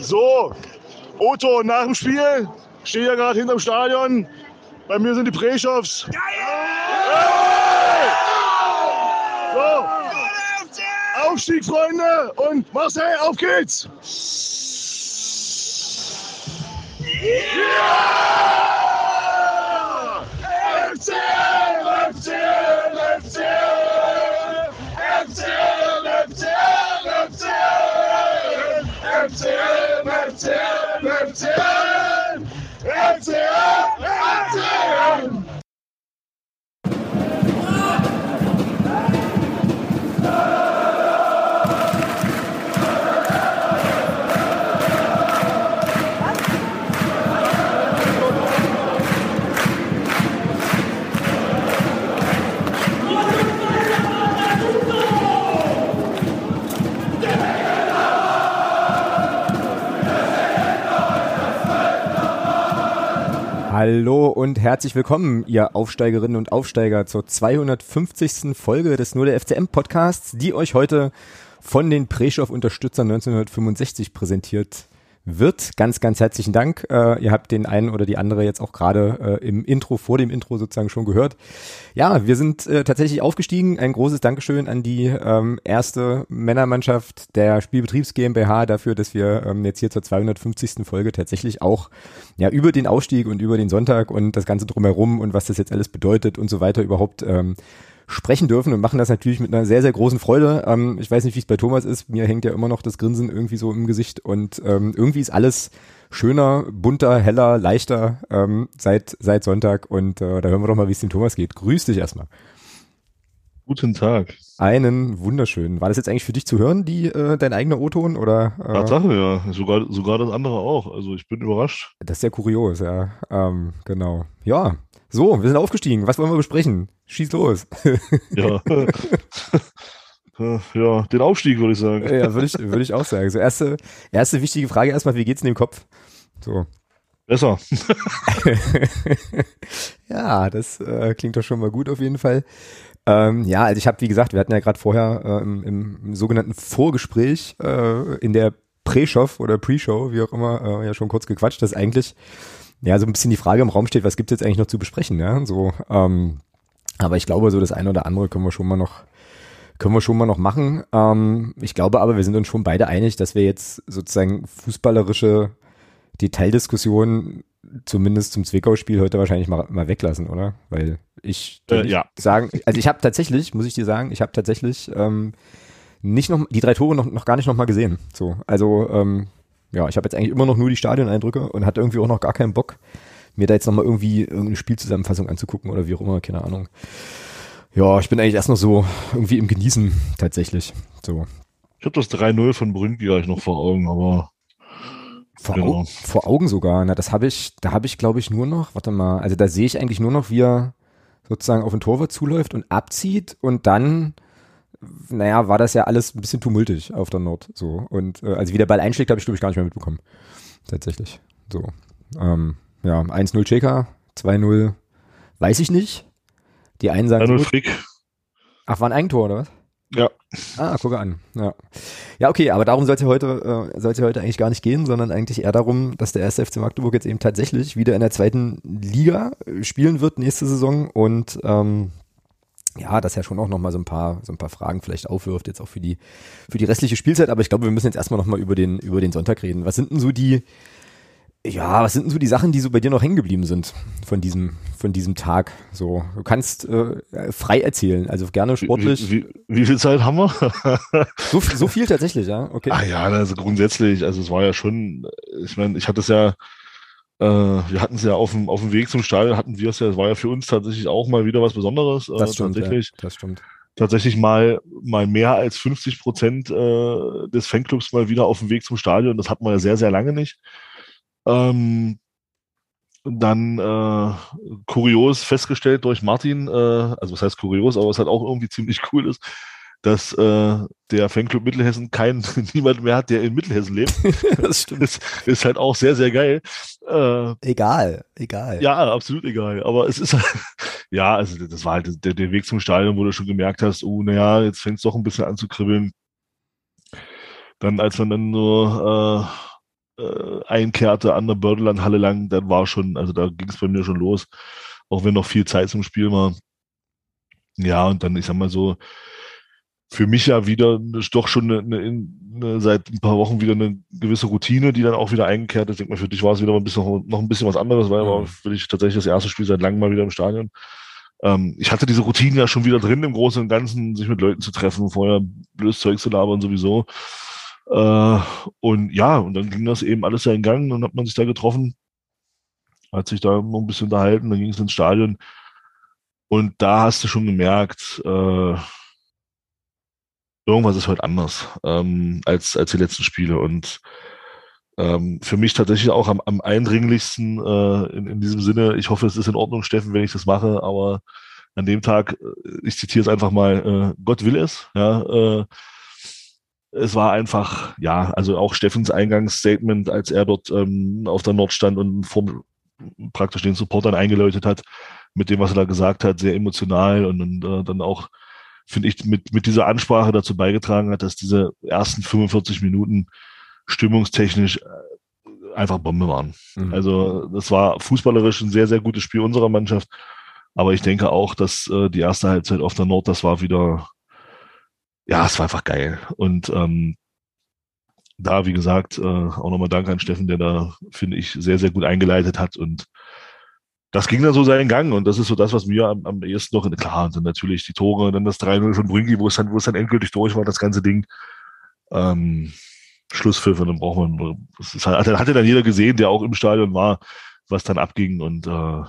So, Otto, nach dem Spiel, stehe ja gerade hinterm Stadion. Bei mir sind die Preschows. So, Aufstieg, Freunde. Und Marcel, auf geht's. Ja! Ertem, Ertem, Ertem, Ertem, Ertem. Hallo und herzlich willkommen, ihr Aufsteigerinnen und Aufsteiger, zur 250. Folge des Nur der FCM Podcasts, die euch heute von den Preschow-Unterstützern 1965 präsentiert wird. Ganz, ganz herzlichen Dank. Äh, ihr habt den einen oder die andere jetzt auch gerade äh, im Intro, vor dem Intro sozusagen schon gehört. Ja, wir sind äh, tatsächlich aufgestiegen. Ein großes Dankeschön an die ähm, erste Männermannschaft der Spielbetriebs GmbH dafür, dass wir ähm, jetzt hier zur 250. Folge tatsächlich auch ja über den Ausstieg und über den Sonntag und das Ganze drumherum und was das jetzt alles bedeutet und so weiter überhaupt ähm, sprechen dürfen und machen das natürlich mit einer sehr, sehr großen Freude. Ähm, ich weiß nicht, wie es bei Thomas ist. Mir hängt ja immer noch das Grinsen irgendwie so im Gesicht und ähm, irgendwie ist alles schöner, bunter, heller, leichter ähm, seit, seit Sonntag und äh, da hören wir doch mal, wie es dem Thomas geht. Grüß dich erstmal. Guten Tag. Einen wunderschönen. War das jetzt eigentlich für dich zu hören, die äh, dein eigener O-Ton oder? Äh? Tatsache, ja. Sogar, sogar das andere auch. Also ich bin überrascht. Das ist sehr kurios, ja. Ähm, genau. Ja. So, wir sind aufgestiegen. Was wollen wir besprechen? Schieß los. ja. ja, den Aufstieg würde ich sagen. Ja, würde ich, würde ich auch sagen. So erste, erste wichtige Frage erstmal, wie geht's in dem Kopf? So. Besser. ja, das äh, klingt doch schon mal gut auf jeden Fall. Ähm, ja, also ich habe, wie gesagt, wir hatten ja gerade vorher äh, im, im, sogenannten Vorgespräch äh, in der Pre-Show oder Pre-Show, wie auch immer, äh, ja schon kurz gequatscht, dass eigentlich ja so ein bisschen die Frage im Raum steht, was gibt's jetzt eigentlich noch zu besprechen, ja? So, ähm, aber ich glaube, so das eine oder andere können wir schon mal noch können wir schon mal noch machen. Ähm, ich glaube aber, wir sind uns schon beide einig, dass wir jetzt sozusagen fußballerische Detaildiskussionen zumindest zum Zwickau-Spiel heute wahrscheinlich mal, mal weglassen, oder? Weil ich äh, ja. sagen, also ich habe tatsächlich, muss ich dir sagen, ich habe tatsächlich ähm, nicht noch die drei Tore noch, noch gar nicht noch mal gesehen. So, also ähm, ja, ich habe jetzt eigentlich immer noch nur die Stadioneindrücke und hatte irgendwie auch noch gar keinen Bock, mir da jetzt noch mal irgendwie irgendeine Spielzusammenfassung anzugucken oder wie auch immer, keine Ahnung. Ja, ich bin eigentlich erst noch so irgendwie im Genießen tatsächlich. So. Ich habe das 3-0 von Brünki gleich noch vor Augen, aber vor, genau. Au vor Augen sogar. Na, das habe ich, da habe ich, glaube ich, nur noch, warte mal, also da sehe ich eigentlich nur noch, wie er sozusagen auf den Torwart zuläuft und abzieht und dann, naja, war das ja alles ein bisschen tumultig auf der Nord. So. Und äh, also wie der Ball einschlägt, habe ich, glaube ich, gar nicht mehr mitbekommen. Tatsächlich. So. Ähm, ja, 1-0 Cheka, 2-0, weiß ich nicht. Die einen sagen. 2-0 Frick. Ach, war ein Eigentor, oder was? Ja. Ah, gucke an. Ja, ja okay, aber darum soll es ja heute, äh, soll ja heute eigentlich gar nicht gehen, sondern eigentlich eher darum, dass der erste FC Magdeburg jetzt eben tatsächlich wieder in der zweiten Liga äh, spielen wird nächste Saison und ähm, ja, das ja schon auch nochmal so ein paar, so ein paar Fragen vielleicht aufwirft, jetzt auch für die, für die restliche Spielzeit, aber ich glaube, wir müssen jetzt erstmal nochmal über den, über den Sonntag reden. Was sind denn so die, ja, was sind denn so die Sachen, die so bei dir noch hängen geblieben sind von diesem, von diesem Tag? So, du kannst äh, frei erzählen, also gerne sportlich. Wie, wie, wie viel Zeit haben wir? so, so viel tatsächlich, ja. Okay. Ah ja, also grundsätzlich, also es war ja schon, ich meine, ich hatte es ja, wir hatten es ja auf dem, auf dem Weg zum Stadion, hatten wir es ja, es war ja für uns tatsächlich auch mal wieder was Besonderes. Äh, das stimmt, tatsächlich. Ja, das stimmt. Tatsächlich mal, mal mehr als 50 Prozent äh, des Fanclubs mal wieder auf dem Weg zum Stadion. Das hatten wir ja sehr, sehr lange nicht. Ähm, dann äh, kurios festgestellt durch Martin, äh, also was heißt kurios, aber was halt auch irgendwie ziemlich cool ist, dass äh, der Fanclub Mittelhessen keinen niemand mehr hat, der in Mittelhessen lebt. das stimmt. Ist, ist halt auch sehr, sehr geil. Äh, egal, egal. Ja, absolut egal. Aber es ist ja, also das war halt der, der Weg zum Stadion, wo du schon gemerkt hast, oh, naja, jetzt fängt es doch ein bisschen an zu kribbeln dann, als man dann nur äh, äh, einkehrte an der Bördelandhalle lang, dann war schon, also da ging es bei mir schon los, auch wenn noch viel Zeit zum Spiel war. Ja, und dann, ich sag mal so, für mich ja wieder doch schon eine, eine, eine, seit ein paar Wochen wieder eine gewisse Routine, die dann auch wieder eingekehrt ist. Ich denke mal, für dich war es wieder ein bisschen, noch ein bisschen was anderes, weil mhm. war für dich tatsächlich das erste Spiel seit langem mal wieder im Stadion. Ähm, ich hatte diese Routine ja schon wieder drin im Großen und Ganzen, sich mit Leuten zu treffen, vorher blödes Zeug zu labern sowieso. Äh, und ja, und dann ging das eben alles ja in Gang, dann hat man sich da getroffen, hat sich da noch ein bisschen unterhalten, dann ging es ins Stadion. Und da hast du schon gemerkt, äh, irgendwas ist heute anders ähm, als, als die letzten Spiele. Und ähm, für mich tatsächlich auch am, am eindringlichsten äh, in, in diesem Sinne, ich hoffe, es ist in Ordnung, Steffen, wenn ich das mache, aber an dem Tag, äh, ich zitiere es einfach mal, äh, Gott will es, ja, äh, es war einfach, ja, also auch Steffens Eingangsstatement, als er dort ähm, auf der Nord stand und vor praktisch den Supportern eingeläutet hat, mit dem, was er da gesagt hat, sehr emotional und, und äh, dann auch finde ich, mit, mit dieser Ansprache dazu beigetragen hat, dass diese ersten 45 Minuten stimmungstechnisch äh, einfach Bombe waren. Mhm. Also das war fußballerisch ein sehr, sehr gutes Spiel unserer Mannschaft. Aber ich denke auch, dass äh, die erste Halbzeit auf der Nord, das war wieder, ja, es war einfach geil. Und ähm, da, wie gesagt, äh, auch nochmal Dank an Steffen, der da, finde ich, sehr, sehr gut eingeleitet hat und das ging dann so seinen Gang und das ist so das, was mir am, am ehesten noch, klar, sind natürlich die Tore, dann das 3-0 von Brüngi, wo es dann, wo es dann endgültig durch war, das ganze Ding. Ähm, Schlusspfiff und dann braucht man, das ist halt, hatte dann jeder gesehen, der auch im Stadion war, was dann abging und äh,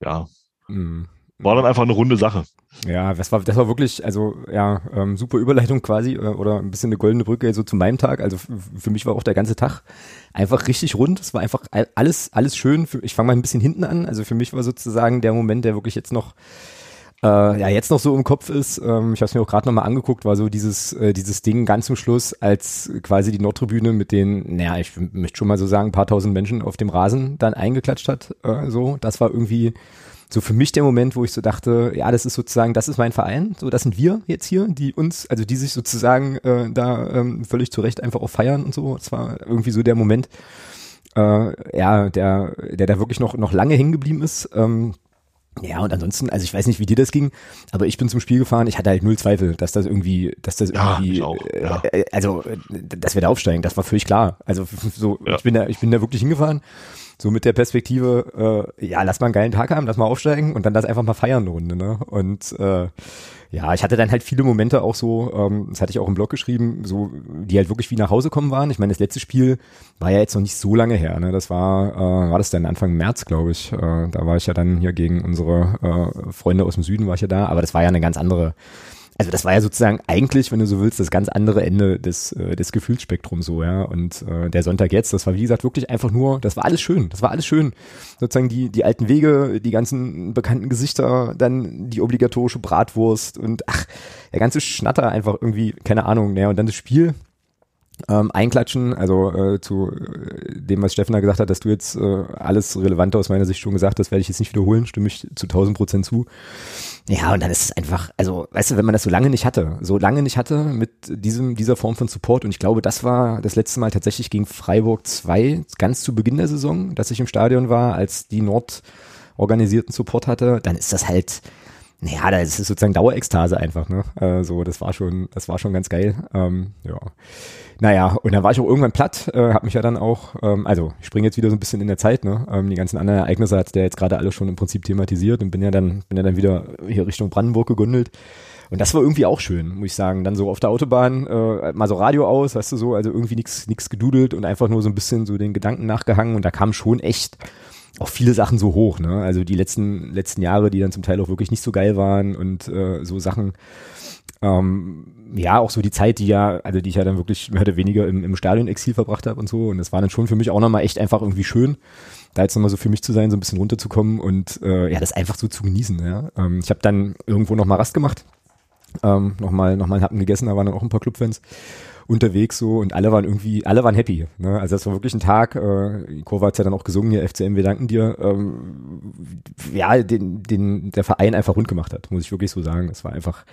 ja, mhm. war dann einfach eine runde Sache. Ja, das war, das war wirklich, also ja, ähm, super Überleitung quasi äh, oder ein bisschen eine goldene Brücke so zu meinem Tag. Also für mich war auch der ganze Tag einfach richtig rund. Es war einfach alles, alles schön. Ich fange mal ein bisschen hinten an. Also für mich war sozusagen der Moment, der wirklich jetzt noch äh, ja jetzt noch so im Kopf ist, ähm, ich habe es mir auch gerade nochmal angeguckt, war so dieses, äh, dieses Ding ganz zum Schluss, als quasi die Nordtribüne mit den, naja, ich möchte schon mal so sagen, ein paar tausend Menschen auf dem Rasen dann eingeklatscht hat. Äh, so, das war irgendwie so für mich der Moment, wo ich so dachte, ja, das ist sozusagen, das ist mein Verein, so das sind wir jetzt hier, die uns, also die sich sozusagen äh, da ähm, völlig zu Recht einfach auch feiern und so. Das war irgendwie so der Moment, äh, ja, der, der da wirklich noch noch lange hängen geblieben ist. Ähm, ja, und ansonsten, also ich weiß nicht, wie dir das ging, aber ich bin zum Spiel gefahren, ich hatte halt null Zweifel, dass das irgendwie, dass das ja, irgendwie, auch, ja. äh, also, dass wir da aufsteigen, das war völlig klar. Also so, ja. ich bin da, ich bin da wirklich hingefahren so mit der Perspektive, äh, ja, lass mal einen geilen Tag haben, lass mal aufsteigen und dann das einfach mal feiern eine Runde, ne? Und äh, ja, ich hatte dann halt viele Momente auch so, ähm, das hatte ich auch im Blog geschrieben, so, die halt wirklich wie nach Hause kommen waren. Ich meine, das letzte Spiel war ja jetzt noch nicht so lange her, ne? Das war, äh, war das dann Anfang März, glaube ich. Äh, da war ich ja dann hier gegen unsere äh, Freunde aus dem Süden war ich ja da, aber das war ja eine ganz andere also das war ja sozusagen eigentlich, wenn du so willst, das ganz andere Ende des, äh, des Gefühlsspektrums so, ja. Und äh, der Sonntag jetzt, das war wie gesagt wirklich einfach nur, das war alles schön, das war alles schön. Sozusagen die, die alten Wege, die ganzen bekannten Gesichter, dann die obligatorische Bratwurst und ach, der ganze Schnatter einfach irgendwie, keine Ahnung, ne, und dann das Spiel, ähm, einklatschen, also äh, zu äh, dem, was Steffen da gesagt hat, dass du jetzt äh, alles Relevante aus meiner Sicht schon gesagt hast, werde ich jetzt nicht wiederholen, stimme ich zu 1000 Prozent zu. Ja, und dann ist es einfach, also, weißt du, wenn man das so lange nicht hatte, so lange nicht hatte mit diesem, dieser Form von Support, und ich glaube, das war das letzte Mal tatsächlich gegen Freiburg 2, ganz zu Beginn der Saison, dass ich im Stadion war, als die Nord organisierten Support hatte, dann ist das halt, naja, das ist sozusagen Dauerekstase einfach, ne? Äh, so, das war schon, das war schon ganz geil. Ähm, ja. Naja, und dann war ich auch irgendwann platt, äh, habe mich ja dann auch, ähm, also ich springe jetzt wieder so ein bisschen in der Zeit, ne? Ähm, die ganzen anderen Ereignisse hat der jetzt gerade alle schon im Prinzip thematisiert und bin ja dann, bin ja dann wieder hier Richtung Brandenburg gegundelt. Und das war irgendwie auch schön, muss ich sagen. Dann so auf der Autobahn äh, mal so Radio aus, weißt du so, also irgendwie nichts nix gedudelt und einfach nur so ein bisschen so den Gedanken nachgehangen und da kam schon echt auch viele Sachen so hoch, ne? Also die letzten letzten Jahre, die dann zum Teil auch wirklich nicht so geil waren und äh, so Sachen ähm, ja, auch so die Zeit, die ja, also die ich ja dann wirklich mehr oder weniger im, im Stadion-Exil verbracht habe und so. Und das war dann schon für mich auch nochmal echt einfach irgendwie schön, da jetzt nochmal so für mich zu sein, so ein bisschen runterzukommen und äh, ja, das einfach so zu genießen. Ja. Ähm, ich habe dann irgendwo nochmal Rast gemacht, ähm, nochmal noch mal einen Happen gegessen, da waren dann auch ein paar Clubfans. Unterwegs so und alle waren irgendwie, alle waren happy. Ne? Also das war wirklich ein Tag, äh, Kurve hat ja dann auch gesungen, hier FCM, wir danken dir, ähm, ja, den, den der Verein einfach rund gemacht hat, muss ich wirklich so sagen. Es war einfach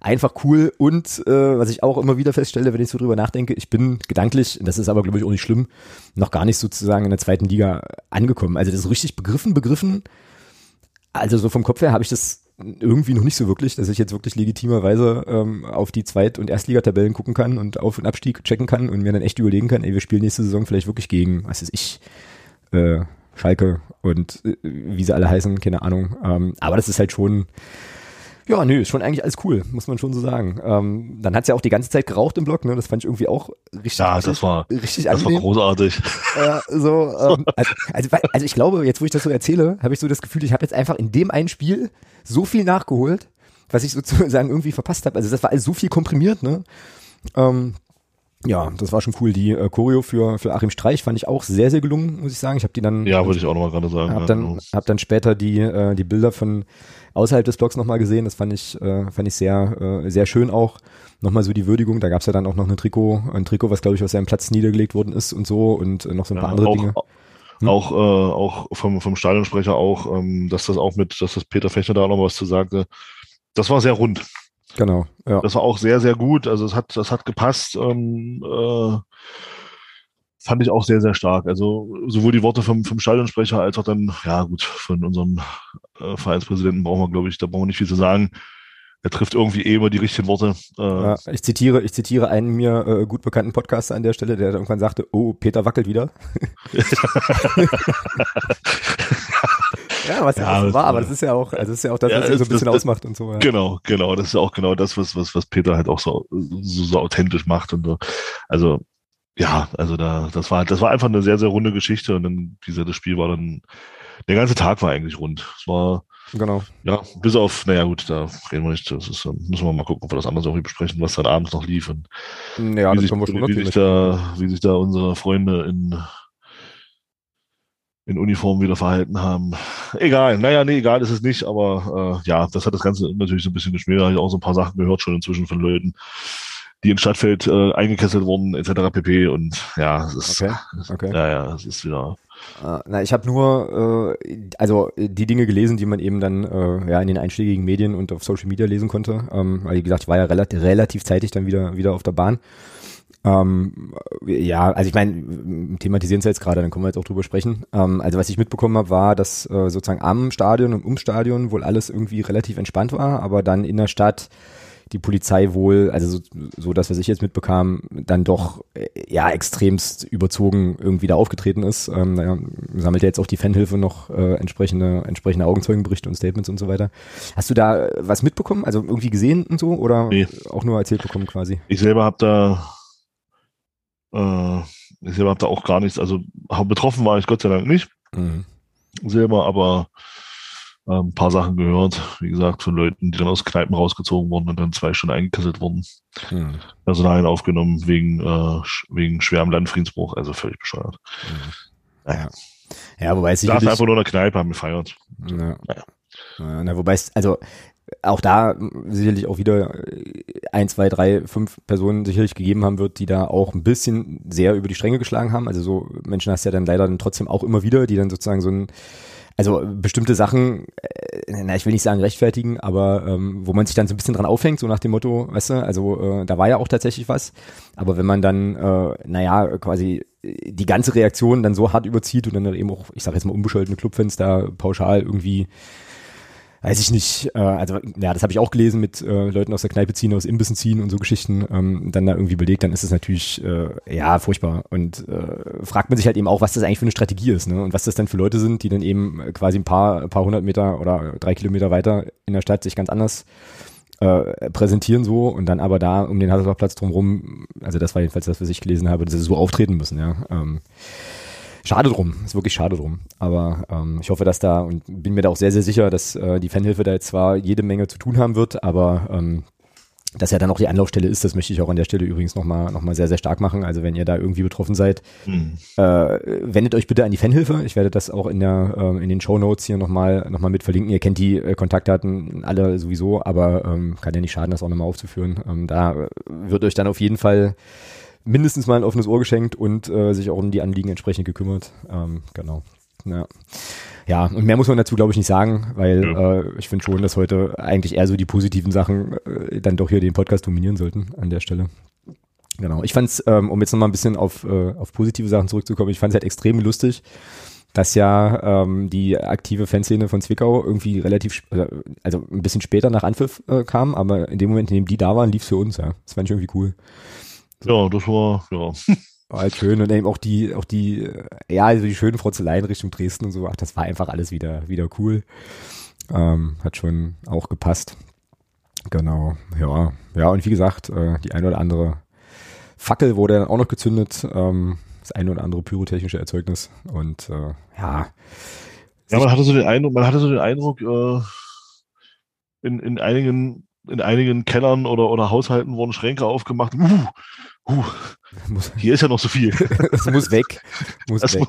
einfach cool und äh, was ich auch immer wieder feststelle, wenn ich so drüber nachdenke, ich bin gedanklich, das ist aber glaube ich auch nicht schlimm, noch gar nicht sozusagen in der zweiten Liga angekommen. Also das ist richtig begriffen, begriffen. Also so vom Kopf her habe ich das irgendwie noch nicht so wirklich, dass ich jetzt wirklich legitimerweise ähm, auf die Zweit- und Erstligatabellen gucken kann und Auf- und Abstieg checken kann und mir dann echt überlegen kann, ey, wir spielen nächste Saison vielleicht wirklich gegen, was weiß ich, äh, Schalke und äh, wie sie alle heißen, keine Ahnung. Ähm, aber das ist halt schon ja, nö, ist schon eigentlich alles cool, muss man schon so sagen. Ähm, dann hat's ja auch die ganze Zeit geraucht im Blog, ne? Das fand ich irgendwie auch richtig. Ja, das war, richtig das war großartig. Äh, so, ähm, also, also, also ich glaube, jetzt wo ich das so erzähle, habe ich so das Gefühl, ich habe jetzt einfach in dem einen Spiel so viel nachgeholt, was ich sozusagen irgendwie verpasst habe. Also das war alles so viel komprimiert, ne? Ähm, ja, das war schon cool. Die äh, Choreo für, für Achim Streich fand ich auch sehr, sehr gelungen, muss ich sagen. Ich habe die dann. Ja, würde ich auch nochmal gerade sagen. Hab dann, genau. hab dann später die, äh, die Bilder von außerhalb des Blogs nochmal gesehen. Das fand ich, äh, fand ich sehr, äh, sehr schön auch. Nochmal so die Würdigung. Da gab's ja dann auch noch ein Trikot, ein Trikot, was glaube ich aus seinem Platz niedergelegt worden ist und so und äh, noch so ein paar Ja, andere auch, Dinge. Hm? Auch, äh, auch vom, vom Stadionsprecher auch, ähm, dass das auch mit, dass das Peter Fechner da auch noch was zu sagte. Das war sehr rund. Genau, ja. Das war auch sehr, sehr gut. Also es hat, das hat gepasst. Ähm, äh, fand ich auch sehr, sehr stark. Also sowohl die Worte vom, vom Stadionsprecher als auch dann, ja gut, von unserem äh, Vereinspräsidenten brauchen wir, glaube ich, da brauchen wir nicht viel zu sagen. Er trifft irgendwie eh immer die richtigen Worte. Äh, Ja, ich zitiere, ich zitiere einen mir äh, gut bekannten Podcaster an der Stelle, der irgendwann sagte, oh, Peter wackelt wieder. ja, was ja, Ja, auch so war, aber das ist ja auch, also das ist ja auch das, Ja, was ihn so ein bisschen das- ausmacht und so. Ja. Genau, genau. Das ist ja auch genau das, was, was, was Peter halt auch so, so, so authentisch macht und so. Also, ja, also da, das war, das war einfach eine sehr, sehr runde Geschichte und dann, dieser, das Spiel war dann, der ganze Tag war eigentlich rund. Es war, Genau. ja, bis auf, naja, gut, da reden wir nicht, das ist, müssen wir mal gucken, ob wir das anders auch besprechen, was dann abends noch lief und Ja, wie, das sich, können wir schon wie, sich da, wie sich da unsere Freunde in, in Uniform wieder verhalten haben. Egal, naja, nee, egal ist es nicht, aber äh, ja, das hat das Ganze natürlich so ein bisschen geschmälert. Habe ich auch so ein paar Sachen gehört schon inzwischen von Leuten, die in Stadtfeld äh, eingekesselt wurden, etc. pp. Und ja, es ist, Okay, okay. ja, ja, es ist wieder, Äh, Na, ich habe nur, äh, also die Dinge gelesen, die man eben dann äh, ja in den einschlägigen Medien und auf Social Media lesen konnte. Ähm, weil wie gesagt, ich war ja relativ, relativ zeitig dann wieder wieder auf der Bahn. Ähm, ja, also ich meine, thematisieren es jetzt gerade, dann können wir jetzt auch drüber sprechen. Ähm, also was ich mitbekommen habe, war, dass äh, sozusagen am Stadion und ums Stadion wohl alles irgendwie relativ entspannt war, aber dann in der Stadt die Polizei wohl, also so, so das, was ich jetzt mitbekam, dann doch äh, ja extremst überzogen irgendwie da aufgetreten ist. Ähm, naja, sammelt ja jetzt auch die Fanhilfe noch äh, entsprechende, entsprechende Augenzeugenberichte und Statements und so weiter. Hast du da äh, was mitbekommen, also irgendwie gesehen und so oder Nee. auch nur erzählt bekommen quasi? ich selber habe da, äh, ich selber habe da auch gar nichts, also betroffen war ich Gott sei Dank nicht. Mhm. selber, aber äh, ein paar Sachen gehört, wie gesagt, von Leuten, die dann aus Kneipen rausgezogen wurden und dann zwei Stunden eingekesselt wurden. Mhm. Personalien aufgenommen wegen, äh, wegen schwerem Landfriedensbruch, also völlig bescheuert. Ja. ja, wobei es Ich sicherlich... einfach nur in der Kneipe, haben gefeiert. Ja. Ja. Ja, na, wobei es, also auch da sicherlich auch wieder äh, ein, zwei, drei, fünf Personen sicherlich gegeben haben wird, die da auch ein bisschen sehr über die Stränge geschlagen haben. Also so Menschen hast du ja dann leider dann trotzdem auch immer wieder, die dann sozusagen so ein, also bestimmte Sachen, äh, na, ich will nicht sagen rechtfertigen, aber ähm, wo man sich dann so ein bisschen dran aufhängt, so nach dem Motto, weißt du, also äh, da war ja auch tatsächlich was. Aber wenn man dann, äh, naja, quasi die ganze Reaktion dann so hart überzieht und dann eben auch, ich sage jetzt mal unbescholtene Clubfans da pauschal irgendwie weiß ich nicht, äh, also ja, das habe ich auch gelesen mit äh, Leuten aus der Kneipe ziehen, aus Imbissen ziehen und so Geschichten, ähm, dann da irgendwie belegt, dann ist es natürlich äh, ja furchtbar und äh, fragt man sich halt eben auch, was das eigentlich für eine Strategie ist, ne? Und was das dann für Leute sind, die dann eben quasi ein paar, ein paar hundert Meter oder drei Kilometer weiter in der Stadt sich ganz anders äh, präsentieren so und dann aber da um den Hasselhoffplatz drumrum, also das war jedenfalls das, was ich gelesen habe, dass sie so auftreten müssen, ja. Ähm, Schade drum, ist wirklich schade drum. Aber ähm, ich hoffe, dass da und bin mir da auch sehr, sehr sicher, dass äh, die Fanhilfe da jetzt zwar jede Menge zu tun haben wird, aber ähm, dass er dann auch die Anlaufstelle ist, das möchte ich auch an der Stelle übrigens nochmal noch mal sehr, sehr stark machen. Also wenn ihr da irgendwie betroffen seid, mhm. äh, wendet euch bitte an die Fanhilfe. Ich werde das auch in der äh, in den Show Notes hier nochmal noch mal mit verlinken. Ihr kennt die äh, Kontaktdaten alle sowieso, aber ähm, kann ja nicht schaden, das auch nochmal aufzuführen. Ähm, da wird euch dann auf jeden Fall mindestens mal ein offenes Ohr geschenkt und äh, sich auch um die Anliegen entsprechend gekümmert. Ähm, genau. Ja. Ja, und mehr muss man dazu, glaube ich, nicht sagen, weil ja. äh, ich finde schon, dass heute eigentlich eher so die positiven Sachen äh, dann doch hier den Podcast dominieren sollten an der Stelle. Genau. Ich fand es, ähm, um jetzt nochmal ein bisschen auf, äh, auf positive Sachen zurückzukommen, ich fand es halt extrem lustig, dass ja ähm, die aktive Fanszene von Zwickau irgendwie relativ, äh, also ein bisschen später nach Anpfiff äh, kam, aber in dem Moment, in dem die da waren, lief es für uns, ja. Das fand ich irgendwie cool. Ja, das war, ja. War halt schön und eben auch die, auch die, äh, ja, also die schönen Frotzeleien Richtung Dresden und so, ach, das war einfach alles wieder, wieder cool. Ähm, hat schon auch gepasst. Genau, ja. Ja, und wie gesagt, äh, die eine oder andere Fackel wurde dann auch noch gezündet, ähm, das eine oder andere pyrotechnische Erzeugnis und äh, ja. Ja, man hatte so den Eindruck, man hatte so den Eindruck, äh, in, in einigen in einigen Kellern oder, oder Haushalten wurden Schränke aufgemacht. Uh, uh, hier ist ja noch so viel. das muss weg. Muss das weg.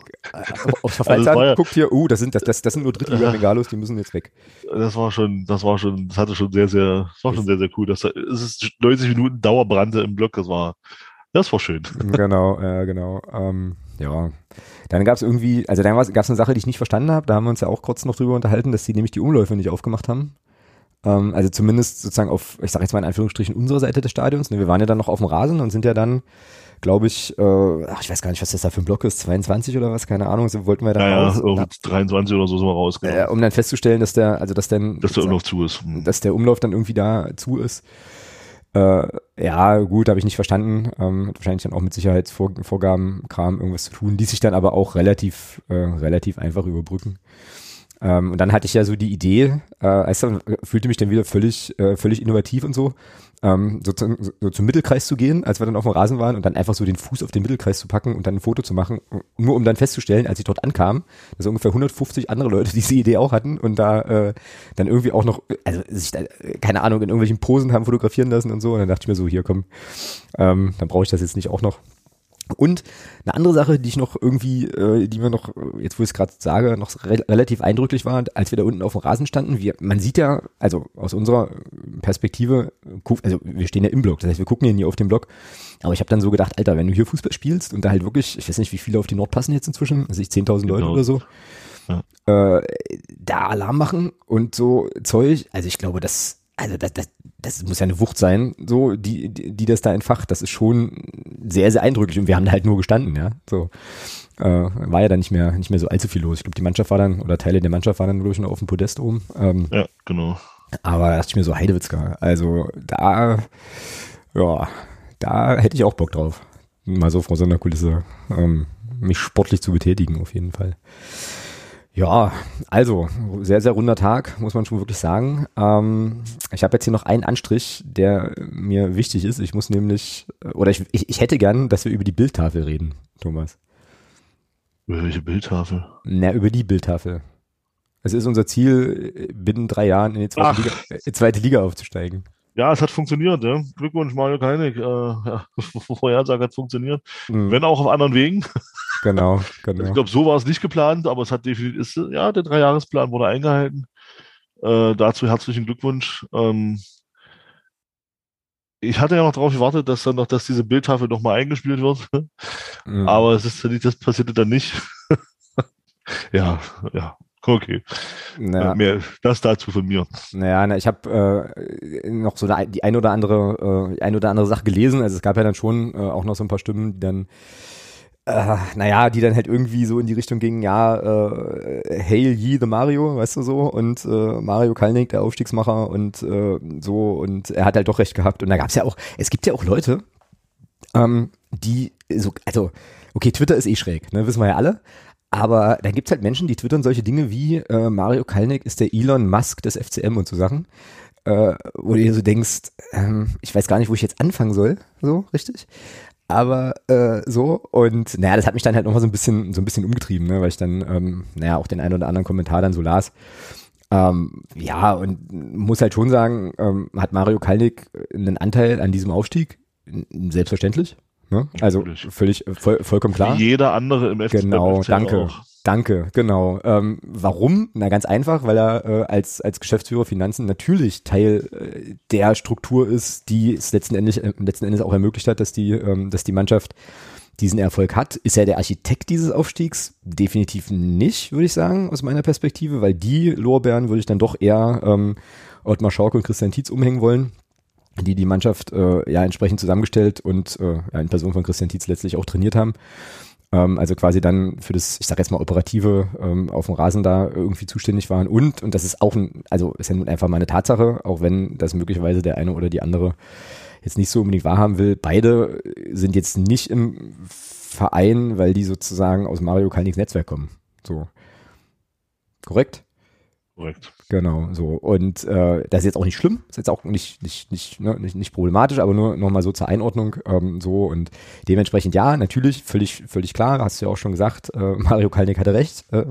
Muss, Auf Verfallszahlen also ja, guckt hier, uh, das sind, das, das, das sind nur Drittliga Megalos, die müssen jetzt weg. Das war schon, das war schon, das hatte schon sehr, sehr, das war schon sehr, sehr cool. Das, es ist 90 Minuten Dauerbrande im Block, das war, das war schön. Genau, äh, genau. Ähm, ja. Dann gab es irgendwie, also dann gab es eine Sache, die ich nicht verstanden habe. Da haben wir uns ja auch kurz noch drüber unterhalten, dass die nämlich die Umläufe nicht aufgemacht haben. Ähm, also zumindest sozusagen auf, ich sage jetzt mal in Anführungsstrichen, unserer Seite des Stadions. Ne, wir waren ja dann noch auf dem Rasen und sind ja dann, glaube ich, äh, ach, ich weiß gar nicht, was das da für ein Block ist, 22 oder was, keine Ahnung, so wollten wir dann ja, raus. Ja, 23 oder so sind wir raus. Genau. Äh, um dann festzustellen, dass der, also dass dann, dass der Umlauf zu ist. Dass der Umlauf dann irgendwie da zu ist. Äh, ja, gut, habe ich nicht verstanden. Ähm, hat wahrscheinlich dann auch mit Sicherheitsvorgaben Kram irgendwas zu tun, ließ sich dann aber auch relativ, äh, relativ einfach überbrücken. Ähm, und dann hatte ich ja so die Idee, äh, also fühlte mich dann wieder völlig, äh, völlig innovativ und so, ähm, so, zu, so zum Mittelkreis zu gehen, als wir dann auf dem Rasen waren und dann einfach so den Fuß auf den Mittelkreis zu packen und dann ein Foto zu machen, nur um dann festzustellen, als ich dort ankam, dass ungefähr 150 andere Leute diese Idee auch hatten und da äh, dann irgendwie auch noch, also sich da, keine Ahnung, in irgendwelchen Posen haben fotografieren lassen und so. Und dann dachte ich mir so, hier komm, ähm, dann brauche ich das jetzt nicht auch noch. Und eine andere Sache, die ich noch irgendwie, äh, die mir noch, jetzt wo ich es gerade sage, noch re relativ eindrücklich war, als wir da unten auf dem Rasen standen, wir, man sieht ja, also aus unserer Perspektive, also wir stehen ja im Block, das heißt, wir gucken ja nie auf den Block, aber ich habe dann so gedacht, Alter, wenn du hier Fußball spielst und da halt wirklich, ich weiß nicht, wie viele auf die Nord passen jetzt inzwischen, also ich 10.000 Leute genau. oder so, ja. äh, da Alarm machen und so Zeug, also ich glaube, das also das, das, das muss ja eine Wucht sein, so, die, die, die das da entfacht. Das ist schon sehr, sehr eindrücklich. Und wir haben da halt nur gestanden, ja. So. Äh, war ja dann nicht mehr, nicht mehr so allzu viel los. Ich glaube, die Mannschaft war dann, oder Teile der Mannschaft waren dann, glaube ich, noch auf dem Podest oben. Ähm, ja, genau. Aber da dachte ich mir so, Heidewitzka, also da, ja, da hätte ich auch Bock drauf. Mal so vor so einer Kulisse ähm, mich sportlich zu betätigen, auf jeden Fall. Ja, also sehr, sehr runder Tag, muss man schon wirklich sagen. Ähm, ich habe jetzt hier noch einen Anstrich, der mir wichtig ist. Ich muss nämlich, oder ich, ich, ich hätte gern, dass wir über die Bildtafel reden, Thomas. Über welche Bildtafel? Na, über die Bildtafel. Es ist unser Ziel, binnen drei Jahren in die zweite, Liga, die zweite Liga aufzusteigen. Ja, es hat funktioniert. Ja. Glückwunsch, Mario Keinig. Äh, ja, Vorhersage hat funktioniert. Mhm. Wenn auch auf anderen Wegen. Genau, genau. Ich glaube, so war es nicht geplant, aber es hat definitiv, ist, ja, der Dreijahresplan wurde eingehalten. Äh, dazu herzlichen Glückwunsch. Ähm, ich hatte ja noch darauf gewartet, dass dann noch, dass diese Bildtafel nochmal eingespielt wird. Mhm. Aber es ist das passierte dann nicht. ja, ja, Okay. Naja. Mehr, das dazu von mir. Naja, na, ich habe äh, noch so eine, die ein oder andere, äh, ein oder andere Sache gelesen. Also es gab ja dann schon äh, auch noch so ein paar Stimmen, die dann äh, naja, die dann halt irgendwie so in die Richtung gingen, ja, äh, Hail ye the Mario, weißt du so, und äh, Mario Kalnick, der Aufstiegsmacher und äh, so, und er hat halt doch recht gehabt. Und da gab's ja auch, es gibt ja auch Leute, ähm, die so, also, okay, Twitter ist eh schräg, ne, wissen wir ja alle, aber dann gibt's halt Menschen, die twittern solche Dinge wie äh, Mario Kalnick ist der Elon Musk des FCM und so Sachen, äh, wo du dir so denkst, ähm, ich weiß gar nicht, wo ich jetzt anfangen soll, so richtig. Aber äh, so und naja, das hat mich dann halt nochmal so ein bisschen so ein bisschen umgetrieben, ne, weil ich dann ähm, naja auch den einen oder anderen Kommentar dann so las. Ähm, ja, und muss halt schon sagen, ähm, hat Mario Kalnick einen Anteil an diesem Aufstieg? Selbstverständlich. Ne? Also völlig voll, vollkommen klar. Wie jeder andere im FC Genau, danke. Auch. Danke, genau. Ähm, warum? Na ganz einfach, weil er äh, als als Geschäftsführer Finanzen natürlich Teil äh, der Struktur ist, die es letzten Endes äh, letzten Endes auch ermöglicht hat, dass die ähm, dass die Mannschaft diesen Erfolg hat. Ist er der Architekt dieses Aufstiegs? Definitiv nicht, würde ich sagen, aus meiner Perspektive, weil die Lorbeeren würde ich dann doch eher ähm, Ottmar Schauke und Christian Tietz umhängen wollen, die die Mannschaft äh, ja entsprechend zusammengestellt und äh, ja, in Person von Christian Tietz letztlich auch trainiert haben. Ähm, also quasi dann für das, ich sag jetzt mal, operative ähm, auf dem Rasen da irgendwie zuständig waren. Und, und das ist auch ein, also ist ja nun einfach mal eine Tatsache, auch wenn das möglicherweise der eine oder die andere jetzt nicht so unbedingt wahrhaben will. Beide sind jetzt nicht im Verein, weil die sozusagen aus Mario Kalniks Netzwerk kommen. So. Korrekt? Korrekt. Genau, so. Und äh, das ist jetzt auch nicht schlimm, ist jetzt auch nicht, nicht, nicht, ne, nicht, nicht problematisch, aber nur nochmal so zur Einordnung. Ähm, so und dementsprechend ja, natürlich, völlig, völlig klar, hast du ja auch schon gesagt, äh, Mario Kalnick hatte recht äh,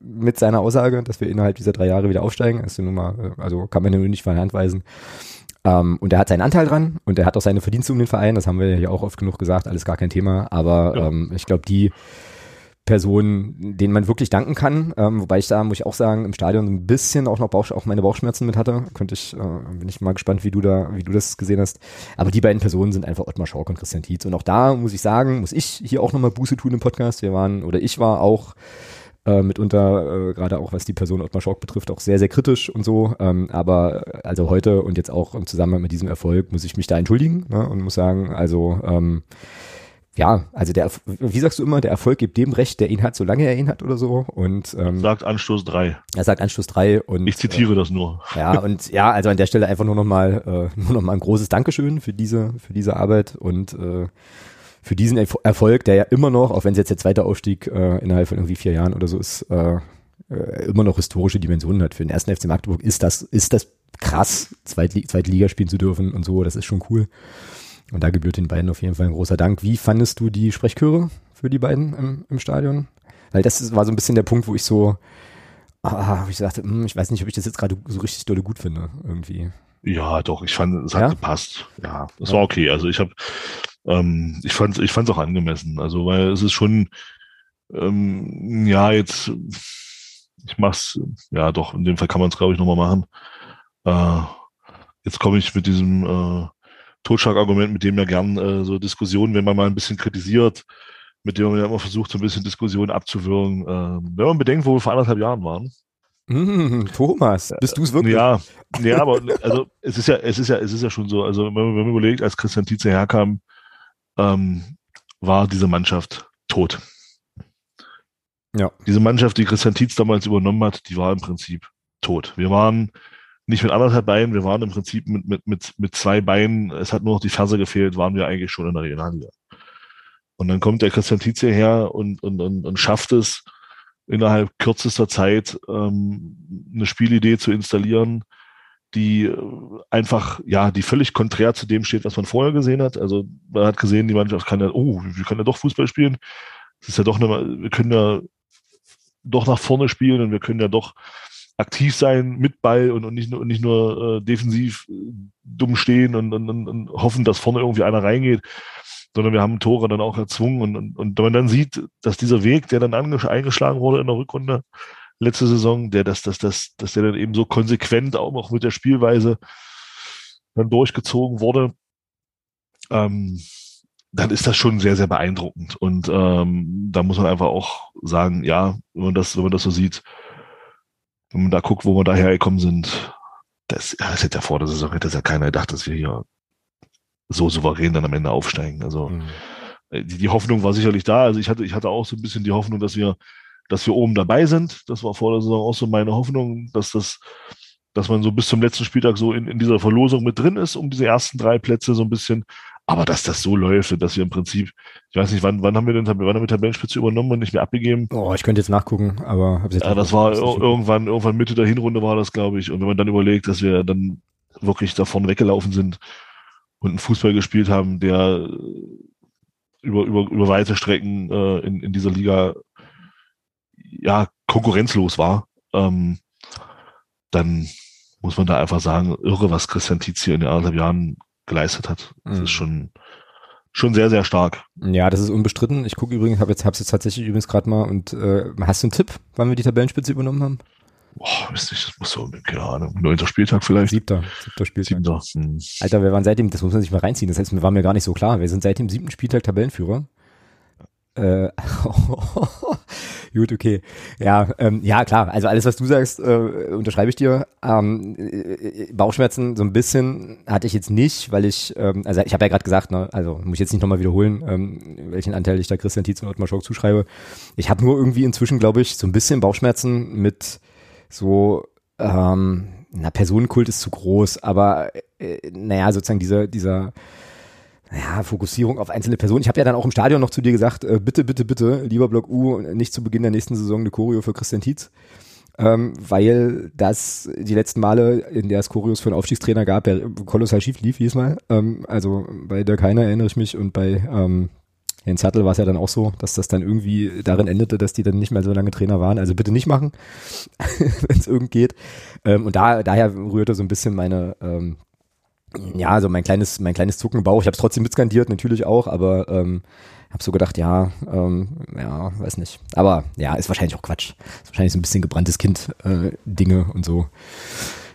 mit seiner Aussage, dass wir innerhalb dieser drei Jahre wieder aufsteigen. Also, nun mal, äh, also kann man ja nur nicht von der Hand weisen. Ähm, und er hat seinen Anteil dran und er hat auch seine Verdienste um den Verein, das haben wir ja auch oft genug gesagt, alles gar kein Thema. Aber ja. ähm, ich glaube, die Personen, denen man wirklich danken kann, ähm, wobei ich da, muss ich auch sagen, im Stadion ein bisschen auch noch Bauch, auch meine Bauchschmerzen mit hatte. Könnte ich, äh, bin ich mal gespannt, wie du da, wie du das gesehen hast. Aber die beiden Personen sind einfach Ottmar Schork und Christian Tietz. Und auch da muss ich sagen, muss ich hier auch nochmal Buße tun im Podcast. Wir waren, oder ich war auch äh, mitunter, äh, gerade auch was die Person Ottmar Schork betrifft, auch sehr, sehr kritisch und so. Ähm, aber äh, also heute und jetzt auch im Zusammenhang mit diesem Erfolg muss ich mich da entschuldigen ne, und muss sagen, also ähm, ja, also der, wie sagst du immer, der Erfolg gibt dem Recht, der ihn hat, solange er ihn hat oder so. Und ähm, sagt Anstoß 3. Er sagt Anstoß 3 und ich zitiere äh, das nur. Ja, und ja, also an der Stelle einfach nur nochmal äh, nur noch mal ein großes Dankeschön für diese, für diese Arbeit und äh, für diesen Erfolg, der ja immer noch, auch wenn es jetzt der zweite Aufstieg äh, innerhalb von irgendwie vier Jahren oder so ist, äh, äh, immer noch historische Dimensionen hat. Für den ersten FC Magdeburg ist das, ist das krass, zweite, zweite Liga spielen zu dürfen und so, das ist schon cool. Und da gebührt den beiden auf jeden Fall ein großer Dank. Wie fandest du die Sprechchöre für die beiden im, im Stadion? Weil das war so ein bisschen der Punkt, wo ich so, ah, ich sagte, hm, ich weiß nicht, ob ich das jetzt gerade so richtig dolle gut finde, irgendwie. Ja, doch, ich fand, es hat ja? gepasst. Ja, es ja. war okay. Also ich habe ähm, ich fand ich fand's auch angemessen. Also weil es ist schon ähm, ja jetzt ich mach's ja doch in dem Fall kann man es glaube ich nochmal machen. Äh, jetzt komme ich mit diesem äh, Totschlagargument, mit dem ja gern äh, so Diskussionen, wenn man mal ein bisschen kritisiert, mit dem man ja immer versucht, so ein bisschen Diskussionen abzuwürgen. Äh, wenn man bedenkt, wo wir vor anderthalb Jahren waren. Mm, Thomas, bist du es wirklich? Ja, ja, aber also es ist ja, es ist ja, es ist ja schon so. Also wenn man, wenn man überlegt, als Christian Tietze herkam, ähm, war diese Mannschaft tot. Ja. Diese Mannschaft, die Christian Tietz damals übernommen hat, die war im Prinzip tot. Wir waren nicht mit anderthalb Beinen, wir waren im Prinzip mit, mit, mit, mit zwei Beinen, es hat nur noch die Ferse gefehlt, waren wir eigentlich schon in der Regionalliga. Und dann kommt der Christian Tietz hierher und, und, und, und schafft es, innerhalb kürzester Zeit ähm, eine Spielidee zu installieren, die äh, einfach, ja, die völlig konträr zu dem steht, was man vorher gesehen hat. Also man hat gesehen, die Mannschaft kann ja, oh, wir können ja doch Fußball spielen. Es ist ja doch, eine, wir können ja doch nach vorne spielen und wir können ja doch aktiv sein mit Ball und, und nicht nur, und nicht nur äh, defensiv äh, dumm stehen und, und, und, hoffen, dass vorne irgendwie einer reingeht, sondern wir haben Tore dann auch erzwungen und, und, und wenn man dann sieht, dass dieser Weg, der dann eingeschlagen wurde in der Rückrunde, letzte Saison, der das, das, das, dass der dann eben so konsequent auch noch mit der Spielweise dann durchgezogen wurde, ähm, dann ist das schon sehr, sehr beeindruckend. Und ähm, da muss man einfach auch sagen, ja, wenn man das, wenn man das so sieht, wenn man da guckt, wo wir da hergekommen sind, das, ja, das hätte ja vor der Saison hätte ja keiner gedacht, dass wir hier so souverän dann am Ende aufsteigen. Also mhm. die, die Hoffnung war sicherlich da. Also ich hatte, ich hatte auch so ein bisschen die Hoffnung, dass wir dass wir oben dabei sind. Das war vor der Saison auch so meine Hoffnung, dass das, dass man so bis zum letzten Spieltag so in, in dieser Verlosung mit drin ist, um diese ersten drei Plätze so ein bisschen. Aber dass das so läuft, dass wir im Prinzip, ich weiß nicht, wann, wann haben wir denn, wann haben wir Tabellenspitze übernommen und nicht mehr abgegeben? Oh, ich könnte jetzt nachgucken, aber hab's jetzt Ja, das war irgendwann, irgendwann Mitte der Hinrunde war das, glaube ich. Und wenn man dann überlegt, dass wir dann wirklich davon weggelaufen sind und einen Fußball gespielt haben, der über, über, über weite Strecken äh, in, in dieser Liga ja konkurrenzlos war, ähm, dann muss man da einfach sagen, irre, was Christian Tietz hier in den anderthalb Jahren geleistet hat. Das Mhm. ist schon, schon sehr, sehr stark. Ja, das ist unbestritten. Ich gucke übrigens, habe jetzt, hab's jetzt tatsächlich übrigens gerade mal und äh, hast du einen Tipp, wann wir die Tabellenspitze übernommen haben? Boah, weiß nicht, das muss so, keine Ahnung, neunter Spieltag vielleicht. Siebter, siebter Spieltag. Siebter. Hm. Alter, wir waren seitdem, das muss man sich mal reinziehen, das heißt, mir war mir gar nicht so klar. Wir sind seit dem siebten Spieltag Tabellenführer. Äh, gut, okay. Ja, ähm, ja, klar. Also alles, was du sagst, äh, unterschreibe ich dir. Ähm, äh, Bauchschmerzen so ein bisschen hatte ich jetzt nicht, weil ich, ähm, also ich habe ja gerade gesagt, ne, also muss ich jetzt nicht nochmal wiederholen, ähm, welchen Anteil ich da Christian Tietz und Ottmar Schock zuschreibe. Ich habe nur irgendwie inzwischen, glaube ich, so ein bisschen Bauchschmerzen mit so, ähm, na, Personenkult ist zu groß, aber äh, naja, sozusagen dieser, dieser ja, Fokussierung auf einzelne Personen. Ich habe ja dann auch im Stadion noch zu dir gesagt, äh, bitte, bitte, bitte, lieber Block U, nicht zu Beginn der nächsten Saison eine Choreo für Christian Tietz. Ähm, weil das die letzten Male, in der es Choreos für einen Aufstiegstrainer gab, ja kolossal schief lief diesmal. Ähm, also bei der Keiner erinnere ich mich und bei ähm, Jens Hertel war es ja dann auch so, dass das dann irgendwie darin endete, dass die dann nicht mehr so lange Trainer waren. Also bitte nicht machen, wenn es irgend geht. Ähm, und da, daher rührte so ein bisschen meine, ähm, ja, also mein kleines, mein kleines Zucken im Bauch. Ich habe es trotzdem mitskandiert, natürlich auch, aber ähm, habe so gedacht, ja, ähm, ja, weiß nicht. Aber ja, ist wahrscheinlich auch Quatsch. Ist wahrscheinlich so ein bisschen gebranntes Kind äh, Dinge und so.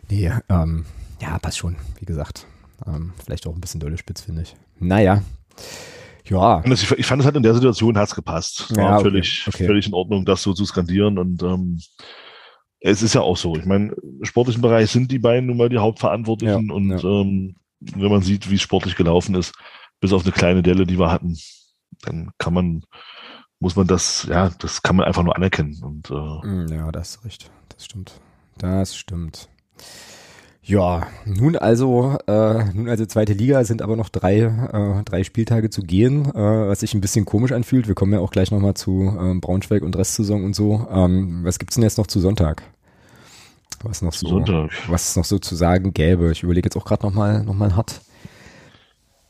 Nee, ähm, ja, passt schon, wie gesagt. Ähm, vielleicht auch ein bisschen dolle spitz, finde ich. Naja. Ja. Ich fand es halt in der Situation hat's gepasst. Ja, War okay, völlig, okay. völlig in Ordnung, das so zu skandieren und ähm, es ist ja auch so. Ich meine, im sportlichen Bereich sind die beiden nun mal die Hauptverantwortlichen Ja, und ja. Ähm, wenn man sieht, wie es sportlich gelaufen ist, bis auf eine kleine Delle, die wir hatten, dann kann man, muss man das, ja, das kann man einfach nur anerkennen. Und äh, Mm, Ja, das ist recht. Das stimmt. Das stimmt. Ja, nun also, äh, nun also zweite Liga sind aber noch drei, äh, drei Spieltage zu gehen, äh, was sich ein bisschen komisch anfühlt. Wir kommen ja auch gleich nochmal zu ähm, Braunschweig und Restsaison und so. Ähm, was gibt's denn jetzt noch zu Sonntag? Was noch so, Sonntag. was es noch so zu sagen gäbe? Ich überlege jetzt auch gerade nochmal noch mal hart.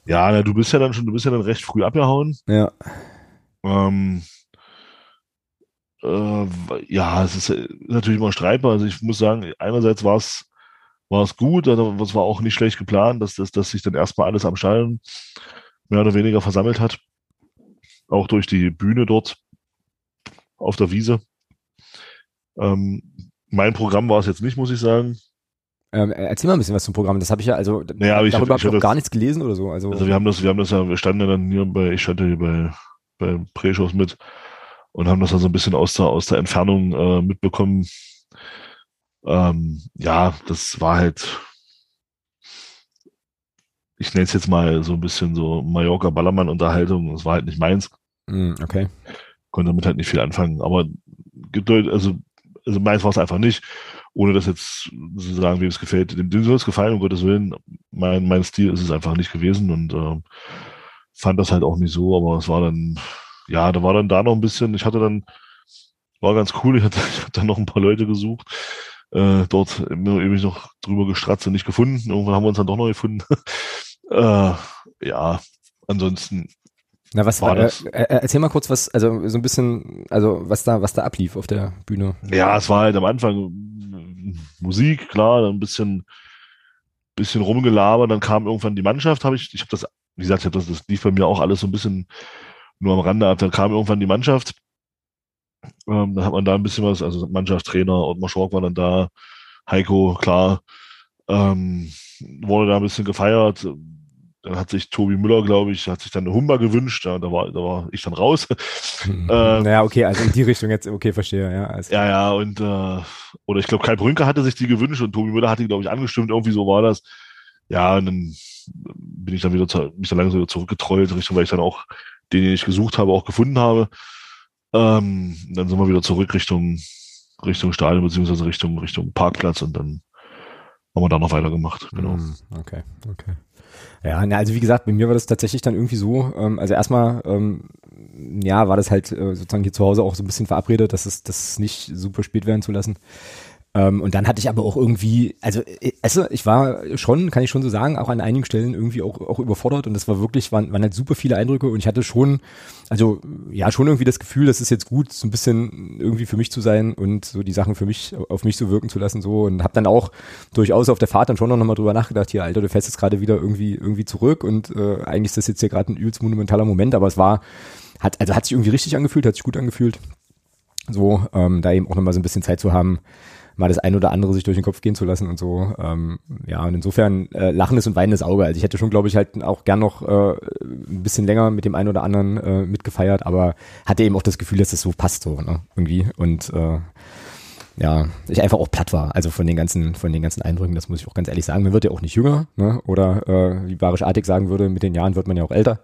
Ja, na, du bist ja dann schon, du bist ja dann recht früh abgehauen. Ja, Ähm, äh, ja, es ist äh, natürlich immer streitbar. Also ich muss sagen, einerseits war es war es gut, aber es war auch nicht schlecht geplant, dass, dass, dass sich dann erstmal alles am Stadion mehr oder weniger versammelt hat. Auch durch die Bühne dort auf der Wiese. Ähm, mein Programm war es jetzt nicht, muss ich sagen. ähm, erzähl mal ein bisschen was zum Programm. Das habe ich ja, also Naja, ich hab- darüber ich habe ich hab noch das- gar nichts gelesen oder so. Also, Also wir haben das, wir haben das ja, wir standen ja dann hier bei, ich stand ja hier bei, bei Pre-Shows mit und haben das dann so ein bisschen aus der, aus der Entfernung äh, mitbekommen. Ähm, ja, das war halt, ich nenne es jetzt mal so ein bisschen so Mallorca-Ballermann-Unterhaltung. Das war halt nicht meins, mm, okay. konnte damit halt nicht viel anfangen. Aber Geduld, also, also meins war es einfach nicht. Ohne das jetzt zu sagen, wem es gefällt. Dem, dem soll es gefallen, um Gottes Willen. Mein, mein Stil ist es einfach nicht gewesen und ähm, fand das halt auch nicht so, aber es war dann, ja, da war dann da noch ein bisschen, ich hatte dann, war ganz cool, ich hatte, ich hatte dann noch ein paar Leute gesucht, äh, dort ewig noch drüber gestratzt und nicht gefunden. Irgendwann haben wir uns dann doch noch gefunden. äh, ja, ansonsten, Na, was War äh, das- äh, erzähl mal kurz was, also so ein bisschen, also was da, was da ablief auf der Bühne. ja, es war halt am Anfang Musik, klar, dann ein bisschen, bisschen rumgelabert, dann kam irgendwann die Mannschaft, habe ich, ich habe das, wie gesagt, ich hab das, das lief bei mir auch alles so ein bisschen nur am Rande ab, dann kam irgendwann die Mannschaft, ähm, dann hat man da ein bisschen was, also Mannschaftstrainer, Ottmar Schork war dann da, Heiko, klar, ähm, wurde da ein bisschen gefeiert, dann hat sich Tobi Müller, glaube ich, hat sich dann eine Humba gewünscht, ja, da war, da war ich dann raus. Hm. Ähm, ja, okay, also in die Richtung jetzt, okay, verstehe, ja. Also, Ja, ja, und äh, oder ich glaube, Kai Brünke hatte sich die gewünscht und Tobi Müller hatte die, glaube ich, angestimmt, irgendwie so war das. Ja, und dann bin ich dann wieder zu, mich dann langsam wieder zurückgetrollt, Richtung, weil ich dann auch den, den ich gesucht habe, auch gefunden habe. Ähm, dann sind wir wieder zurück Richtung Richtung Stadion beziehungsweise Richtung Richtung Parkplatz und dann haben wir da noch weitergemacht. Genau. Hm, Okay, okay. Ja, na, also wie gesagt, bei mir war das tatsächlich dann irgendwie so, ähm, also erstmal, ähm, ja, war das halt äh, sozusagen hier zu Hause auch so ein bisschen verabredet, dass es das nicht super spät werden zu lassen. Ähm, und dann hatte ich aber auch irgendwie, also, also ich war schon, kann ich schon so sagen, auch an einigen Stellen irgendwie auch, auch überfordert. Und das war wirklich, waren, waren halt super viele Eindrücke. Und ich hatte schon, also ja, schon irgendwie das Gefühl, das ist jetzt gut, so ein bisschen irgendwie für mich zu sein und so die Sachen für mich, auf mich so wirken zu lassen so. Und habe dann auch durchaus auf der Fahrt dann schon noch mal drüber nachgedacht, hier, Alter, du fährst jetzt gerade wieder irgendwie, irgendwie zurück. Und äh, eigentlich ist das jetzt hier gerade ein übelst monumentaler Moment, aber es war, hat, also hat sich irgendwie richtig angefühlt, hat sich gut angefühlt. So, ähm, da eben auch nochmal so ein bisschen Zeit zu haben, mal das ein oder andere sich durch den Kopf gehen zu lassen und so. Ähm, ja, und insofern äh, lachendes und weinendes Auge. Also ich hätte schon, glaube ich, halt auch gern noch äh, ein bisschen länger mit dem einen oder anderen äh, mitgefeiert, aber hatte eben auch das Gefühl, dass das so passt so, ne? Irgendwie. Und äh, ja, ich einfach auch platt war, also von den ganzen, von den ganzen Eindrücken, das muss ich auch ganz ehrlich sagen. Man wird ja auch nicht jünger, ne? Oder äh, wie Barisch Artig sagen würde, mit den Jahren wird man ja auch älter.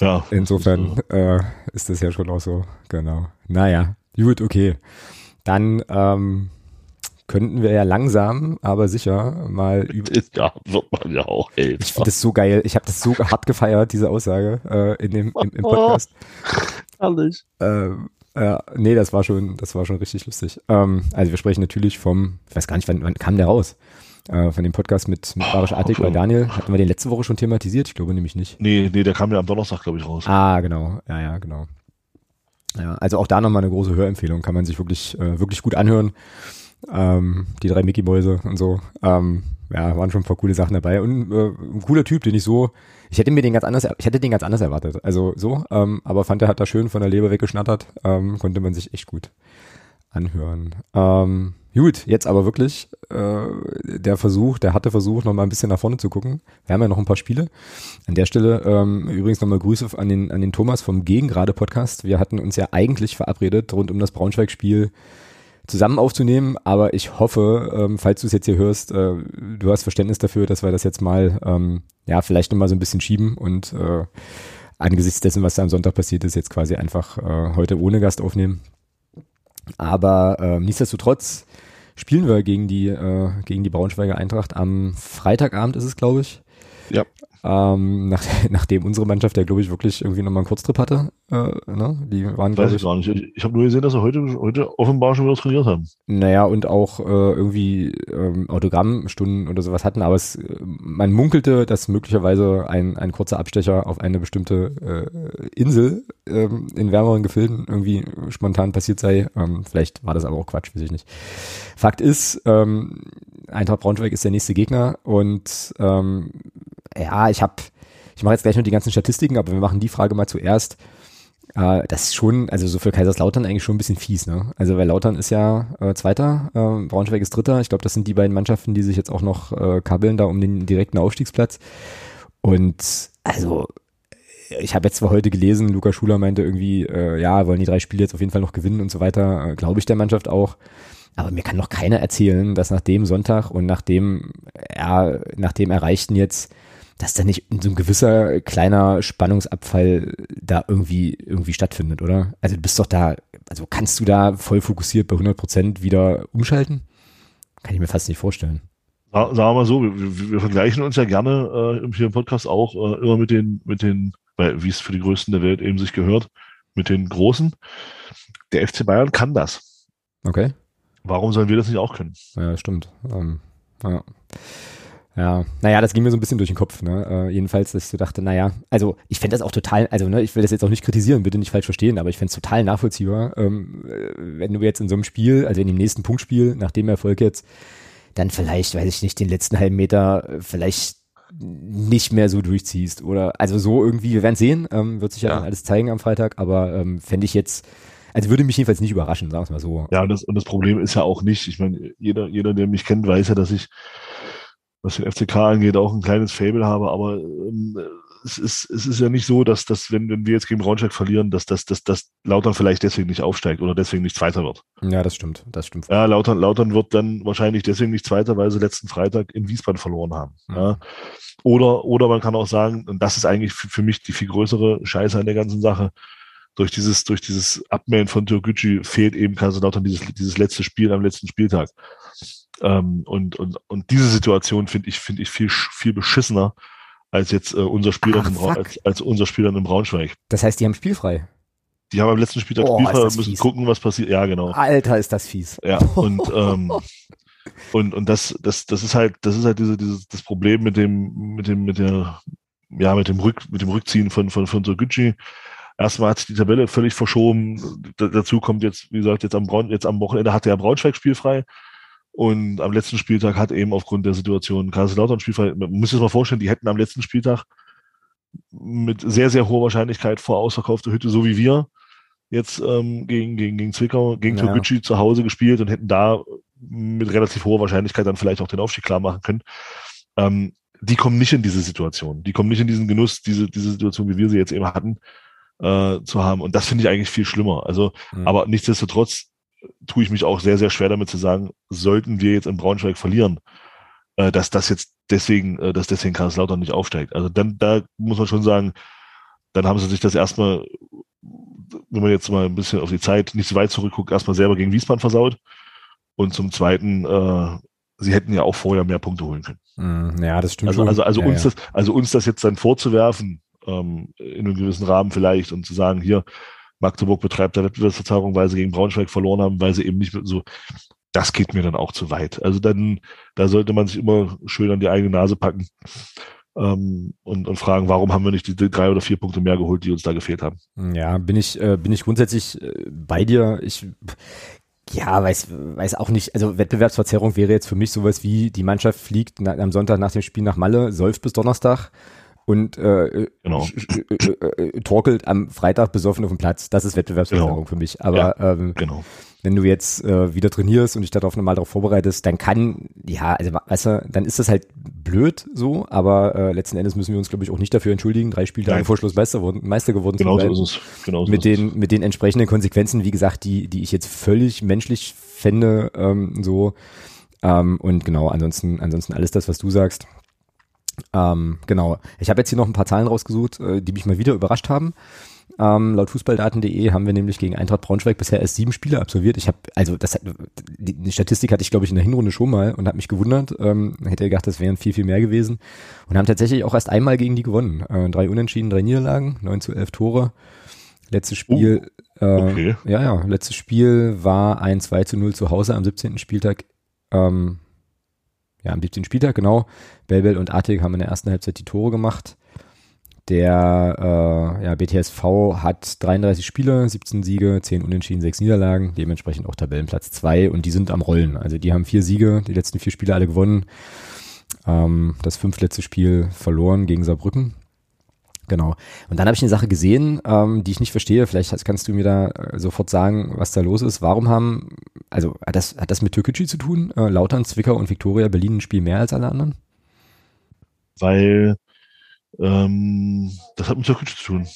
Ja. Insofern äh, ist das ja schon auch so, genau. Naja, gut, okay. Dann ähm, könnten wir ja langsam, aber sicher mal über. Ja, wird man ja auch älter. Ich finde das so geil. Ich habe das so hart gefeiert, diese Aussage äh, in dem im, im Podcast. Herrlich. Ähm, ja, nee, das war schon, das war schon richtig lustig. Ähm, also wir sprechen natürlich vom, ich weiß gar nicht, wann, wann kam der raus? Äh, von dem Podcast mit, mit Barisch Artig bei Daniel. Hatten wir den letzte Woche schon thematisiert? Ich glaube nämlich nicht. Nee, nee, der kam ja am Donnerstag, glaube ich, raus. Ah, genau. Ja, ja, genau. Ja, also auch da nochmal eine große Hörempfehlung. Kann man sich wirklich, äh, wirklich gut anhören. Ähm, die drei Mickey-Mäuse und so. Ähm, ja, waren schon ein paar coole Sachen dabei. Und äh, ein cooler Typ, den ich so, ich hätte mir den ganz anders, ich hätte den ganz anders erwartet. Also so, ähm, aber fand er hat da schön von der Leber weggeschnattert. Ähm, konnte man sich echt gut anhören. Ähm, gut, jetzt aber wirklich äh, der Versuch, der hatte Versuch, noch mal ein bisschen nach vorne zu gucken. Wir haben ja noch ein paar Spiele. An der Stelle ähm, übrigens nochmal Grüße an den, an den Thomas vom Gegengrade Podcast. Wir hatten uns ja eigentlich verabredet rund um das Braunschweig-Spiel zusammen aufzunehmen, aber ich hoffe, ähm, falls du es jetzt hier hörst, äh, du hast Verständnis dafür, dass wir das jetzt mal, ähm, ja, vielleicht nochmal so ein bisschen schieben und äh, angesichts dessen, was da am Sonntag passiert ist, jetzt quasi einfach äh, heute ohne Gast aufnehmen. Aber äh, nichtsdestotrotz spielen wir gegen die, äh, gegen die Braunschweiger Eintracht am Freitagabend ist es, glaube ich. Ja. Ähm, nach, nachdem unsere Mannschaft ja, glaube ich, wirklich irgendwie nochmal einen Kurztrip hatte. Äh, ne? Die waren, Weiß ich gar nicht. Ich, ich habe nur gesehen, dass sie heute, heute offenbar schon wieder trainiert haben. Naja, und auch äh, irgendwie ähm, Autogrammstunden oder sowas hatten, aber es, man munkelte, dass möglicherweise ein, ein kurzer Abstecher auf eine bestimmte äh, Insel ähm, in wärmeren Gefilden irgendwie spontan passiert sei. Ähm, vielleicht war das aber auch Quatsch, weiß ich nicht. Fakt ist, ähm, Eintracht Braunschweig ist der nächste Gegner und ähm, ja, ich habe, ich mache jetzt gleich noch die ganzen Statistiken, aber wir machen die Frage mal zuerst. Äh, das ist schon, also so für Kaiserslautern eigentlich schon ein bisschen fies, ne? Also weil Lautern ist ja äh, Zweiter, äh, Braunschweig ist Dritter. Ich glaube, das sind die beiden Mannschaften, die sich jetzt auch noch äh, kabbeln da um den direkten Aufstiegsplatz. Und also ich habe jetzt zwar heute gelesen, Luca Schuler meinte irgendwie, äh, ja, wollen die drei Spiele jetzt auf jeden Fall noch gewinnen und so weiter. Äh, Glaube ich der Mannschaft auch. Aber mir kann noch keiner erzählen, dass nach dem Sonntag und nach dem, ja, nach dem Erreichten jetzt dass da nicht so ein gewisser kleiner Spannungsabfall da irgendwie, irgendwie stattfindet, oder? Also du bist doch da, also kannst du da voll fokussiert bei 100 Prozent wieder umschalten? Kann ich mir fast nicht vorstellen. Sagen wir mal so, wir, wir vergleichen uns ja gerne äh, hier im Podcast auch äh, immer mit den, mit den, wie es für die Größten der Welt eben sich gehört, mit den Großen. Der FC Bayern kann das. Okay. Warum sollen wir das nicht auch können? Ja, stimmt. Ähm, ja. Ja, naja, das ging mir so ein bisschen durch den Kopf, ne? Äh, jedenfalls, dass ich so dachte, naja, also ich fände das auch total, also ne, ich will das jetzt auch nicht kritisieren, bitte nicht falsch verstehen, aber ich fände es total nachvollziehbar, ähm, äh, wenn du jetzt in so einem Spiel, also in dem nächsten Punktspiel, nach dem Erfolg jetzt, dann vielleicht, weiß ich nicht, den letzten halben Meter äh, vielleicht nicht mehr so durchziehst oder also so irgendwie, wir werden sehen, ähm, wird sich ja, ja. dann alles zeigen am Freitag, aber ähm, fände ich jetzt, also würde mich jedenfalls nicht überraschen, sagen wir mal so. Ja, und das, und das Problem ist ja auch nicht, ich meine, jeder, jeder, der mich kennt, weiß ja, dass ich was den FCK angeht, auch ein kleines Fable habe, aber ähm, es, ist, es ist ja nicht so, dass, dass wenn, wenn wir jetzt gegen Braunschweig verlieren, dass, dass, dass, dass Lautern vielleicht deswegen nicht aufsteigt oder deswegen nicht Zweiter wird. Ja, das stimmt, das stimmt. Ja, Lautern, Lautern wird dann wahrscheinlich deswegen nicht Zweiter, weil sie letzten Freitag in Wiesbaden verloren haben. Mhm. Ja. Oder, oder man kann auch sagen, und das ist eigentlich für, für mich die viel größere Scheiße an der ganzen Sache, durch dieses, durch dieses Abmähen von Türkgücü fehlt eben Kaiserslautern dieses, dieses letzte Spiel am letzten Spieltag. Ähm, und, und, und diese Situation finde ich, finde ich viel, viel beschissener als jetzt äh, unser Spieler Ach, im, als, als unser Spieler in Braunschweig. Das heißt, die haben spielfrei. Die haben am letzten Spieltag oh, spielfrei, müssen fies. gucken, was passiert. Ja, genau. Alter, ist das fies. Ja, und ähm, Und, und das, das, das ist halt, das ist halt diese, dieses, das Problem mit dem, mit dem, mit der, ja, mit dem Rück, mit dem Rückziehen von, von, von Soguchi. Erstmal hat sich die Tabelle völlig verschoben. D dazu kommt jetzt, wie gesagt, jetzt am, Braun, jetzt am Wochenende hatte er Braunschweig spielfrei. Und am letzten Spieltag hat eben aufgrund der Situation Kaiserslautern spielfrei. Man muss sich mal vorstellen, die hätten am letzten Spieltag mit sehr, sehr hoher Wahrscheinlichkeit vor ausverkaufter Hütte, so wie wir, jetzt ähm, gegen, gegen, gegen Zwickau, gegen ja. Zu Hause gespielt und hätten da mit relativ hoher Wahrscheinlichkeit dann vielleicht auch den Aufstieg klar machen können. Ähm, die kommen nicht in diese Situation. Die kommen nicht in diesen Genuss, diese, diese Situation, wie wir sie jetzt eben hatten, äh, zu haben. Und das finde ich eigentlich viel schlimmer. Also, mhm. aber nichtsdestotrotz tue ich mich auch sehr, sehr schwer damit zu sagen, sollten wir jetzt in Braunschweig verlieren, äh, dass das jetzt deswegen, äh, dass deswegen Karlslautern nicht aufsteigt. Also dann, da muss man schon sagen, dann haben sie sich das erstmal, wenn man jetzt mal ein bisschen auf die Zeit nicht so weit zurückguckt, erstmal selber gegen Wiesbaden versaut. Und zum Zweiten, äh, sie hätten ja auch vorher mehr Punkte holen können. Mm, ja, das stimmt also. Also, also, ja, uns ja. Das, also uns das jetzt dann vorzuwerfen, ähm, in einem gewissen Rahmen vielleicht und zu sagen, hier, Magdeburg betreibt da Wettbewerbsverzerrung, weil sie gegen Braunschweig verloren haben, weil sie eben nicht so, das geht mir dann auch zu weit. Also dann, da sollte man sich immer schön an die eigene Nase packen ähm, und, und fragen, warum haben wir nicht die, die, drei oder vier Punkte mehr geholt, die uns da gefehlt haben. Ja, bin ich, äh, bin ich grundsätzlich äh, bei dir. Ich ja, weiß, weiß auch nicht. Also Wettbewerbsverzerrung wäre jetzt für mich sowas wie, die Mannschaft fliegt na, am Sonntag nach dem Spiel nach Malle, säuft bis Donnerstag und äh, genau. äh, äh, torkelt am Freitag besoffen auf dem Platz. Das ist Wettbewerbsverzerrung genau. für mich. Aber ja, ähm, genau. wenn du jetzt äh, wieder trainierst und dich darauf normal darauf vorbereitest, dann kann, ja, also weißt du, dann ist das halt blöd so, aber äh, letzten Endes müssen wir uns, glaube ich, auch nicht dafür entschuldigen, drei Spieltage vor Schluss Meister, wurden, Meister geworden genau zu sein. So ist es. Genau so mit den, es. mit den entsprechenden Konsequenzen, wie gesagt, die, die ich jetzt völlig menschlich fände, ähm, so. Ähm, und genau, ansonsten, ansonsten alles das, was du sagst. Ähm, genau. Ich habe jetzt hier noch ein paar Zahlen rausgesucht, äh, die mich mal wieder überrascht haben. Ähm, laut Fußballdaten.de haben wir nämlich gegen Eintracht Braunschweig bisher erst sieben Spiele absolviert. Ich habe, also das die, die Statistik hatte ich, glaube ich, in der Hinrunde schon mal und habe mich gewundert. Ähm, hätte gedacht, das wären viel, viel mehr gewesen. Und haben tatsächlich auch erst einmal gegen die gewonnen. Äh, drei Unentschieden, drei Niederlagen, neun zu elf Tore. Letztes Spiel, uh, okay. äh, ja, ja, letztes Spiel war ein 2 zu 0 zu Hause am 17. Spieltag. Ähm, ja, am 17. Spieltag, genau. Belbel und Artig haben in der ersten Halbzeit die Tore gemacht. Der äh, ja, BTSV hat 33 Spiele, 17 Siege, 10 Unentschieden, 6 Niederlagen, dementsprechend auch Tabellenplatz 2 und die sind am Rollen. Also die haben vier Siege, die letzten vier Spiele alle gewonnen. Ähm, das fünftletzte Spiel verloren gegen Saarbrücken. Genau. Und dann habe ich eine Sache gesehen, ähm, die ich nicht verstehe. Vielleicht kannst du mir da äh, sofort sagen, was da los ist. Warum haben, also hat das, hat das mit Türkgücü zu tun? Äh, Lautern, Zwickau und Viktoria Berlin ein Spiel mehr als alle anderen? Weil ähm, das hat mit Türkgücü zu tun.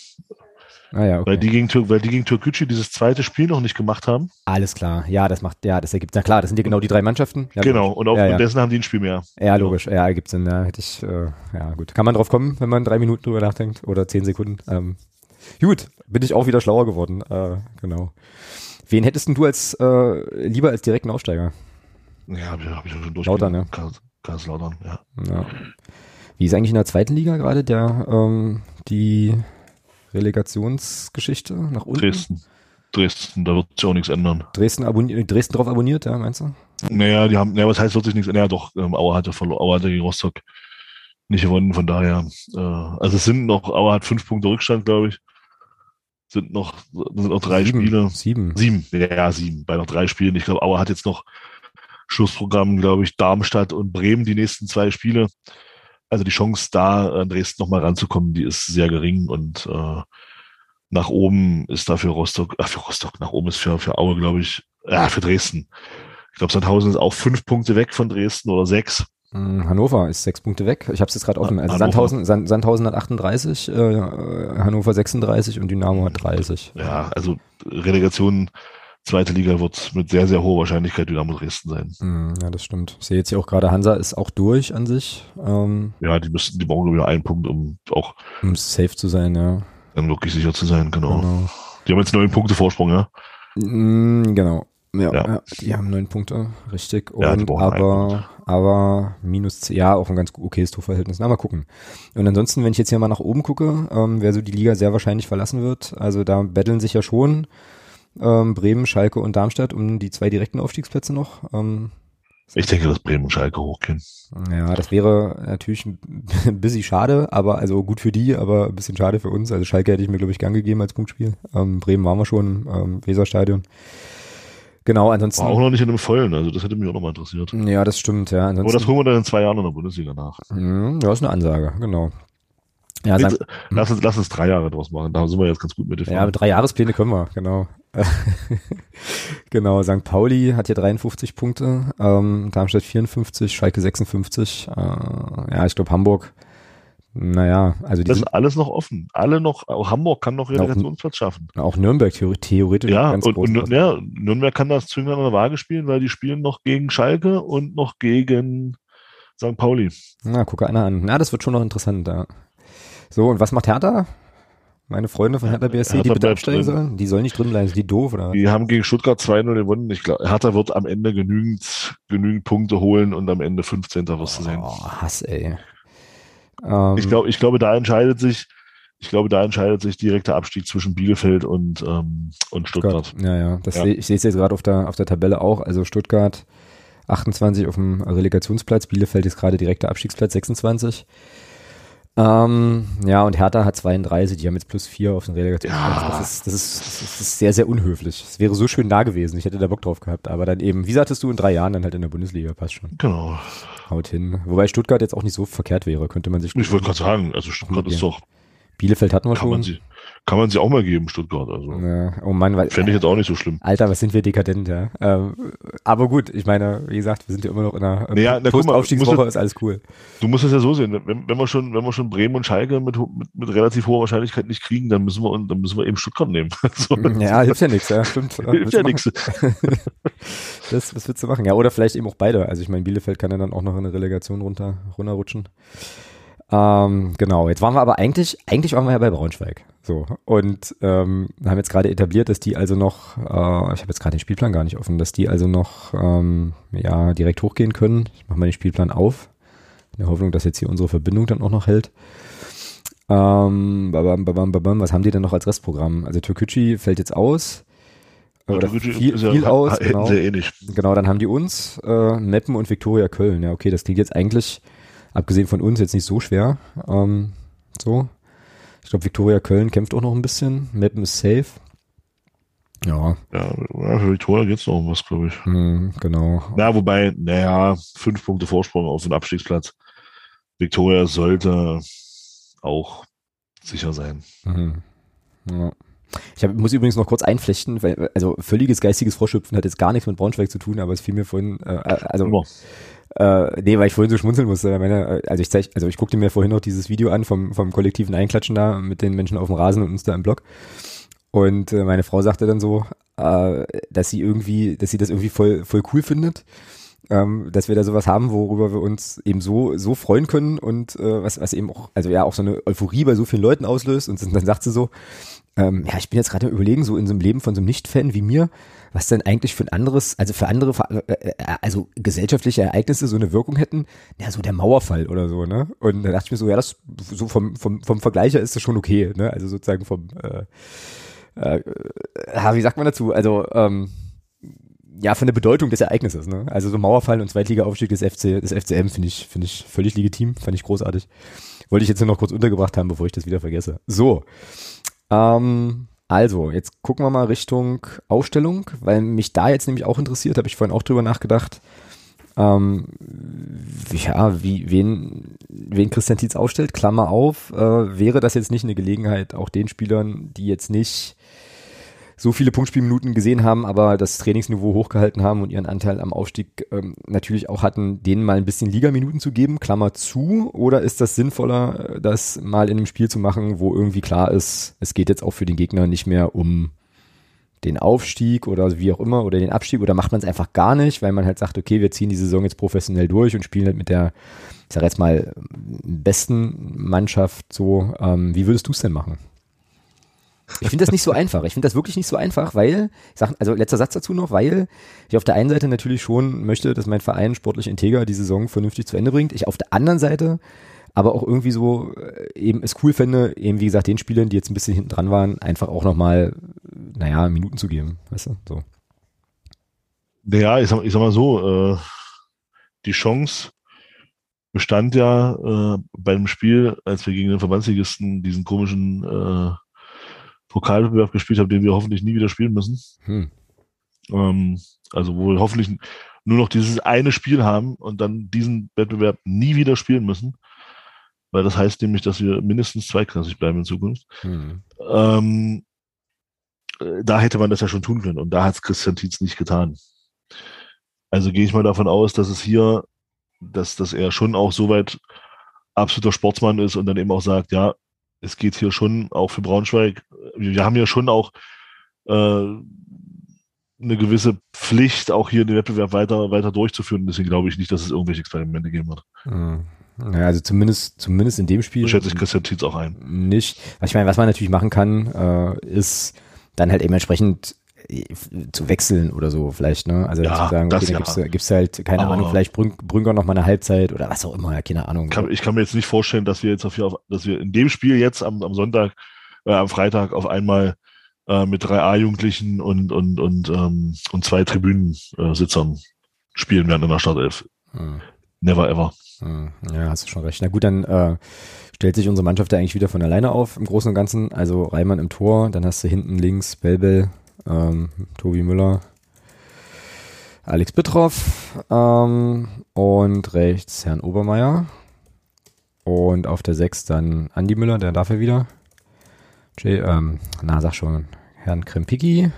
Ah ja, okay. Weil die gegen, Tür weil die gegen Türkgücü dieses zweite Spiel noch nicht gemacht haben. Alles klar. Ja, das macht, ja, das ergibt, na klar, das sind ja genau die drei Mannschaften. Ja, genau. logisch. Und aufgrund ja, ja. dessen haben die ein Spiel mehr. Ja, logisch. Ja, ergibt Sinn. Ja, hätte ich, äh, ja, gut. Kann man drauf kommen, wenn man drei Minuten drüber nachdenkt oder zehn Sekunden. Ähm, gut, bin ich auch wieder schlauer geworden. Äh, genau. Wen hättest denn du als, äh, lieber als direkten Aufsteiger? Ja, habe ich, hab ich schon durch. Lautern, ja. Kaiserslautern, ja. ja. Wie ist eigentlich in der zweiten Liga gerade der, ähm, die Relegationsgeschichte nach unten? Dresden. Dresden, da wird sich auch nichts ändern. Dresden, abonniert, Dresden drauf abonniert, ja, meinst du? Naja, die haben, naja, was heißt, wird sich nichts ändern? Ja, doch, ähm, Auer hatte verloren, Auer hatte gegen Rostock nicht gewonnen, von daher, äh, also es sind noch, Auer hat fünf Punkte Rückstand, glaube ich. Sind noch, sind noch drei sieben, Spiele. Sieben. Sieben, ja, ja, sieben, bei noch drei Spielen. Ich glaube, Auer hat jetzt noch Schlussprogramm, glaube ich, Darmstadt und Bremen die nächsten zwei Spiele. Also die Chance da, an Dresden nochmal ranzukommen, die ist sehr gering und äh, nach oben ist da für Rostock, ach für Rostock, nach oben ist für, für Aue, glaube ich, ja, für Dresden. Ich glaube, Sandhausen ist auch fünf Punkte weg von Dresden oder sechs. Hm, Hannover ist sechs Punkte weg. Ich habe es jetzt gerade offen. Also. Sandhausen, Sand, Sandhausen hat 38, äh, Hannover 36 und Dynamo hat 30. Ja, also Relegation zweite Liga wird mit sehr, sehr hoher Wahrscheinlichkeit Dynamo Dresden sein. Hm, ja, das stimmt. Ich sehe jetzt hier auch gerade, Hansa ist auch durch an sich. Ähm, Ja, die müssten, die brauchen wieder einen Punkt, um auch um safe zu sein, ja. dann wirklich sicher zu sein, genau. Genau. Die haben jetzt neun Punkte Vorsprung, ja. Mm, genau. Ja, Ja. ja. die haben neun Punkte, richtig. Ja, Und einen aber, aber minus ja, auch ein ganz okayes Torverhältnis. Na, mal gucken. Und ansonsten, wenn ich jetzt hier mal nach oben gucke, ähm, wer so die Liga sehr wahrscheinlich verlassen wird, also da betteln sich ja schon ähm, Bremen, Schalke und Darmstadt um die zwei direkten Aufstiegsplätze noch. Ähm, Ich denke, dass Bremen und Schalke hochgehen. Ja, das wäre natürlich ein bisschen schade, aber also gut für die, aber ein bisschen schade für uns. Also Schalke hätte ich mir, glaube ich, gern gegeben als Punktspiel. Ähm, Bremen waren wir schon, ähm, Weserstadion. Genau, ansonsten. War auch noch nicht in einem vollen, also das hätte mich auch noch mal interessiert. Ja, das stimmt, ja. Ansonsten, Aber das holen wir dann in zwei Jahren in der Bundesliga nach. Mhm, ja, ist eine Ansage, genau. Ja, lass, uns, lass uns drei Jahre draus machen. Da sind wir jetzt ganz gut mit dem. Ja, mit drei Jahrespläne können wir, genau. genau, St. Pauli hat hier 53 Punkte, ähm, Darmstadt 54, Schalke 56. Äh, ja, ich glaube Hamburg naja, also das ist alles noch offen. Alle noch, auch Hamburg kann noch Relegationsplatz schaffen. Auch Nürnberg theoretisch. Ja, und, und ja, Nürnberg kann das Zünglein an der Waage spielen, weil die spielen noch gegen Schalke und noch gegen St. Pauli. Na, gucke einer an. Na, das wird schon noch interessant, ja. So, und was macht Hertha? Meine Freunde von Hertha BSC, Hertha die bitte absteigen sollen? Die sollen nicht drin bleiben, sind die doof, oder? Die haben gegen Stuttgart 2-0 gewonnen. Ich glaube, Hertha wird am Ende genügend, genügend Punkte holen und am Ende 15. wirst du sehen. Oh, Hass, ey. Ähm, ich glaube, ich glaube, da entscheidet sich, ich glaube, da entscheidet sich direkter Abstieg zwischen Bielefeld und, ähm, und Stuttgart. Ja, ja. Das ja. Seh, ich sehe es jetzt gerade auf der, auf der Tabelle auch. Also Stuttgart 28 auf dem Relegationsplatz, Bielefeld ist gerade direkter Abstiegsplatz 26. Ähm, ja, und Hertha hat 32, die haben jetzt plus 4 auf den Relegationsplatz. Ja. Das, ist, das, ist, das ist sehr, sehr unhöflich. Es wäre so schön da gewesen, ich hätte da Bock drauf gehabt, aber dann eben, wie sagtest du, in drei Jahren dann halt in der Bundesliga, passt schon. Genau. Haut hin. Wobei Stuttgart jetzt auch nicht so verkehrt wäre, könnte man sich. Ich wollte gerade sagen, also Stuttgart ist doch. Bielefeld hatten wir kann schon. Kann man sie auch mal geben, Stuttgart. Also. Ja, oh Mann, weil. Fände ich jetzt auch nicht so schlimm. Alter, was sind wir dekadent, ja. Ähm, aber gut, ich meine, wie gesagt, wir sind ja immer noch in einer naja, na, Postaufstiegswoche, ist alles cool. Du musst es ja so sehen, wenn, wenn wir schon, wenn wir schon Bremen und Schalke mit, mit, mit relativ hoher Wahrscheinlichkeit nicht kriegen, dann müssen wir, dann müssen wir eben Stuttgart nehmen. so, ja, hilft ja nichts, ja, stimmt. hilft ja nichts. das, was willst du machen? Ja, oder vielleicht eben auch beide. Also ich meine, Bielefeld kann ja dann auch noch in eine Relegation runter, runterrutschen. Ähm, genau, jetzt waren wir aber eigentlich, eigentlich waren wir ja bei Braunschweig. So. Und ähm, haben jetzt gerade etabliert, dass die also noch, äh, ich habe jetzt gerade den Spielplan gar nicht offen, dass die also noch ähm, ja, direkt hochgehen können. Ich mache mal den Spielplan auf, in der Hoffnung, dass jetzt hier unsere Verbindung dann auch noch hält. Ähm, babam, babam, babam, was haben die denn noch als Restprogramm? Also Türkücü fällt jetzt aus. Oder viel, viel aus. Genau. Eh genau, dann haben die uns, äh, Meppen und Viktoria Köln. Ja, okay, das klingt jetzt eigentlich abgesehen von uns jetzt nicht so schwer. Ähm, so. Ich glaube, Viktoria Köln kämpft auch noch ein bisschen. Mappen ist safe. Ja. Ja, für Viktoria geht es noch um was, glaube ich. Mm, genau. Na, wobei, naja, fünf Punkte Vorsprung auf den Abstiegsplatz. Viktoria sollte auch sicher sein. Mhm. Ja. Ich hab, muss übrigens noch kurz einflechten, weil, also völliges geistiges Vorschöpfen hat jetzt gar nichts mit Braunschweig zu tun, aber es fiel mir vorhin, äh, äh also. Äh, nee, weil ich vorhin so schmunzeln musste. Meine, also ich zeig, also ich guckte mir vorhin noch dieses Video an vom, vom kollektiven Einklatschen da mit den Menschen auf dem Rasen und uns da im Block. Und äh, meine Frau sagte dann so, äh, dass sie irgendwie, dass sie das irgendwie voll, voll cool findet. Ähm, dass wir da sowas haben, worüber wir uns eben so so freuen können und äh, was was eben auch also ja auch so eine Euphorie bei so vielen Leuten auslöst und dann sagt sie so ähm, ja ich bin jetzt gerade überlegen so in so einem Leben von so einem Nicht-Fan wie mir was denn eigentlich für ein anderes, also für andere, äh, äh, also gesellschaftliche Ereignisse so eine Wirkung hätten, ja, so der Mauerfall oder so, ne? Und da dachte ich mir so, ja, das so vom, vom, vom Vergleicher ist das schon okay, ne? Also sozusagen vom, äh, äh, wie sagt man dazu? Also, ähm, ja, von der Bedeutung des Ereignisses, ne? Also so Mauerfall und Zweitliga-Aufstieg des FC, des FCM finde ich, finde ich völlig legitim, fand ich großartig. Wollte ich jetzt nur noch kurz untergebracht haben, bevor ich das wieder vergesse. So. Ähm, also, jetzt gucken wir mal Richtung Ausstellung, weil mich da jetzt nämlich auch interessiert, habe ich vorhin auch drüber nachgedacht. Ähm, ja, wie, wen, wen Christian Tietz ausstellt, Klammer auf, äh, wäre das jetzt nicht eine Gelegenheit, auch den Spielern, die jetzt nicht so viele Punktspielminuten gesehen haben, aber das Trainingsniveau hochgehalten haben und ihren Anteil am Aufstieg ähm, natürlich auch hatten, denen mal ein bisschen Ligaminuten zu geben, Klammer zu, oder ist das sinnvoller, das mal in einem Spiel zu machen, wo irgendwie klar ist, es geht jetzt auch für den Gegner nicht mehr um den Aufstieg oder wie auch immer oder den Abstieg oder macht man es einfach gar nicht, weil man halt sagt, okay, wir ziehen die Saison jetzt professionell durch und spielen halt mit der, ich sag jetzt mal, besten Mannschaft so. Ähm, wie würdest du es denn machen? Ich finde das nicht so einfach. Ich finde das wirklich nicht so einfach, weil, sag, also letzter Satz dazu noch, weil ich auf der einen Seite natürlich schon möchte, dass mein Verein sportlich integer die Saison vernünftig zu Ende bringt. Ich auf der anderen Seite aber auch irgendwie so äh, eben es cool fände, eben wie gesagt, den Spielern, die jetzt ein bisschen hinten dran waren, einfach auch nochmal, naja, Minuten zu geben, weißt du, so. Naja, ich sag, ich sag mal so, äh, die Chance bestand ja äh, beim Spiel, als wir gegen den Verbandsligisten diesen komischen äh, Pokalwettbewerb gespielt haben, den wir hoffentlich nie wieder spielen müssen. Hm. Ähm, also wo wir hoffentlich nur noch dieses eine Spiel haben und dann diesen Wettbewerb nie wieder spielen müssen. Weil das heißt nämlich, dass wir mindestens zweiklassig bleiben in Zukunft. Hm. Ähm, äh, da hätte man das ja schon tun können und da hat es Christian Tietz nicht getan. Also gehe ich mal davon aus, dass es hier, dass, dass er schon auch soweit absoluter Sportsmann ist und dann eben auch sagt, ja, es geht hier schon auch für Braunschweig. Wir haben ja schon auch äh, eine gewisse Pflicht, auch hier den Wettbewerb weiter, weiter durchzuführen. Deswegen glaube ich nicht, dass es irgendwelche Experimente geben wird. Mhm. Ja, also zumindest, zumindest in dem Spiel. Schätze ich Christian Tietz auch ein. Nicht. Ich meine, was man natürlich machen kann, äh, ist dann halt eben entsprechend zu wechseln oder so vielleicht, ne? Also ja, zu sagen, okay, du, gibst du halt, keine Aber Ahnung, vielleicht Brün Brünker noch mal eine Halbzeit oder was auch immer, keine Ahnung. Kann, ich kann mir jetzt nicht vorstellen, dass wir jetzt auf, dass wir in dem Spiel jetzt am, am Sonntag, äh, am Freitag auf einmal äh, mit drei A-Jugendlichen und, und, und, ähm, und zwei Tribünensitzern spielen werden in der Startelf. Hm. Never ever. Hm. Ja, hast du schon recht. Na gut, dann äh, stellt sich unsere Mannschaft ja eigentlich wieder von alleine auf im Großen und Ganzen. Also Reimann im Tor, dann hast du hinten links Belbel, ähm, Tobi Müller, Alex Bittroff ähm, und rechts Herrn Obermeier. Und auf der 6 dann Andi Müller, der darf ja wieder. Jay, ähm, na, sag schon, Herrn Krempicki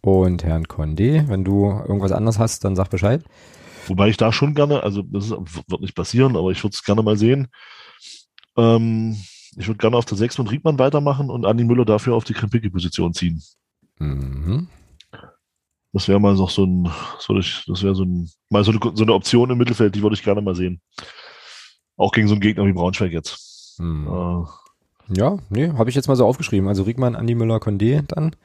und Herrn Condé. Wenn du irgendwas anderes hast, dann sag Bescheid. Wobei ich da schon gerne, also das wird nicht passieren, aber ich würde es gerne mal sehen. Ähm, ich würde gerne auf der 6 mit Riedmann weitermachen und Andi Müller dafür auf die Krempicki-Position ziehen. Mhm. Das wäre mal noch so ein, so ich, das wäre so ein, mal so eine, so eine Option im Mittelfeld, die würde ich gerne mal sehen. Auch gegen so einen Gegner wie Braunschweig jetzt. Mhm. Äh, ja, nee, habe ich jetzt mal so aufgeschrieben. Also Riegmann, Andi Müller, Condé dann.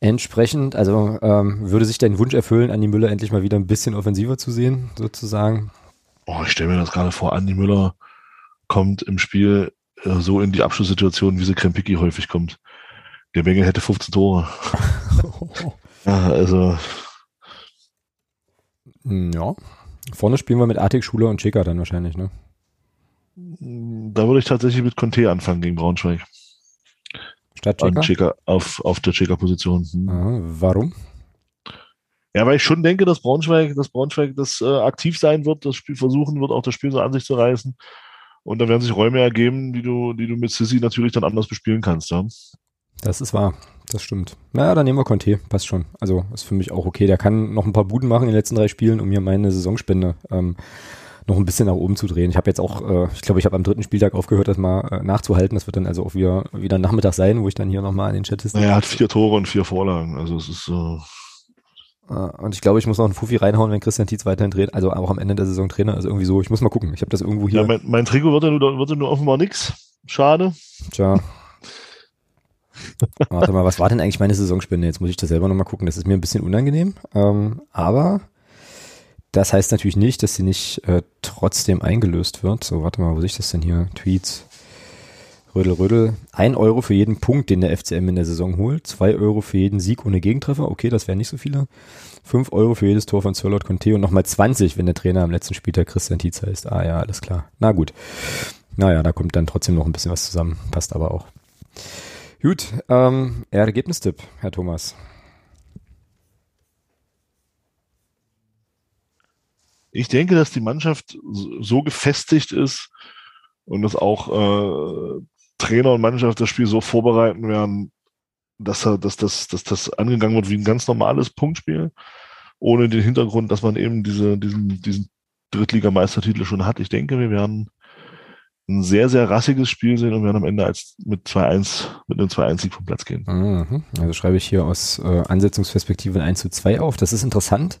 Entsprechend, also ähm, würde sich dein Wunsch erfüllen, Andi Müller endlich mal wieder ein bisschen offensiver zu sehen, sozusagen? Oh, ich stelle mir das gerade vor, Andi Müller kommt im Spiel äh, so in die Abschlusssituation, wie sie Krempicki häufig kommt. Der Bengel hätte 15 Tore. ja, also. Hm, ja. Vorne spielen wir mit Artik, Schuler und Checker dann wahrscheinlich, ne? Da würde ich tatsächlich mit Conte anfangen gegen Braunschweig. Statt Checker? auf, auf der Checker-Position. Hm. Ah, warum? Ja, weil ich schon denke, dass Braunschweig, dass Braunschweig das äh, aktiv sein wird, das Spiel versuchen wird, auch das Spiel so an sich zu reißen. Und da werden sich Räume ergeben, die du, die du mit Sissy natürlich dann anders bespielen kannst. Ja? Das ist wahr. Das stimmt. Naja, dann nehmen wir Conte. Passt schon. Also ist für mich auch okay. Der kann noch ein paar Buden machen in den letzten drei Spielen, um mir meine Saisonspende ähm, noch ein bisschen nach oben zu drehen. Ich habe jetzt auch, äh, ich glaube, ich habe am dritten Spieltag aufgehört, das mal äh, nachzuhalten. Das wird dann also auch wieder, wieder Nachmittag sein, wo ich dann hier nochmal in den Chat ist. Naja, er hat vier Tore und vier Vorlagen. Also es ist so. Äh, und ich glaube, ich muss noch einen Fuffi reinhauen, wenn Christian Tietz weiterhin dreht, also auch am Ende der Saison Trainer. Also irgendwie so, ich muss mal gucken. Ich habe das irgendwo hier. Ja, mein, mein Trikot wird ja nur, wird ja nur offenbar nix. Schade. Tja. Warte mal, was war denn eigentlich meine Saisonspende? Jetzt muss ich das selber nochmal gucken. Das ist mir ein bisschen unangenehm. Ähm, aber das heißt natürlich nicht, dass sie nicht äh, trotzdem eingelöst wird. So, warte mal, wo sehe ich das denn hier? Tweets. Rödel, Rödel. Ein Euro für jeden Punkt, den der FCM in der Saison holt. Zwei Euro für jeden Sieg ohne Gegentreffer. Okay, das wären nicht so viele. Fünf Euro für jedes Tor von Sirlot Conte und nochmal 20, wenn der Trainer am letzten Spieltag Christian Tietz heißt. Ah ja, alles klar. Na gut. Naja, da kommt dann trotzdem noch ein bisschen was zusammen. Passt aber auch. Gut, ähm, Ergebnistipp, Herr Thomas. ich denke, dass die Mannschaft so gefestigt ist und dass auch äh, Trainer und Mannschaft das Spiel so vorbereiten werden, dass, dass, das, dass das angegangen wird wie ein ganz normales Punktspiel, ohne den Hintergrund, dass man eben diese, diesen, diesen Drittligameistertitel schon hat. Ich denke, wir werden ein sehr, sehr rassiges Spiel sehen und werden am Ende als mit 2-1, mit einem 2-1-Sieg vom Platz gehen. Mhm. Also schreibe ich hier aus äh, Ansetzungsperspektive 1 zu 2 auf. Das ist interessant.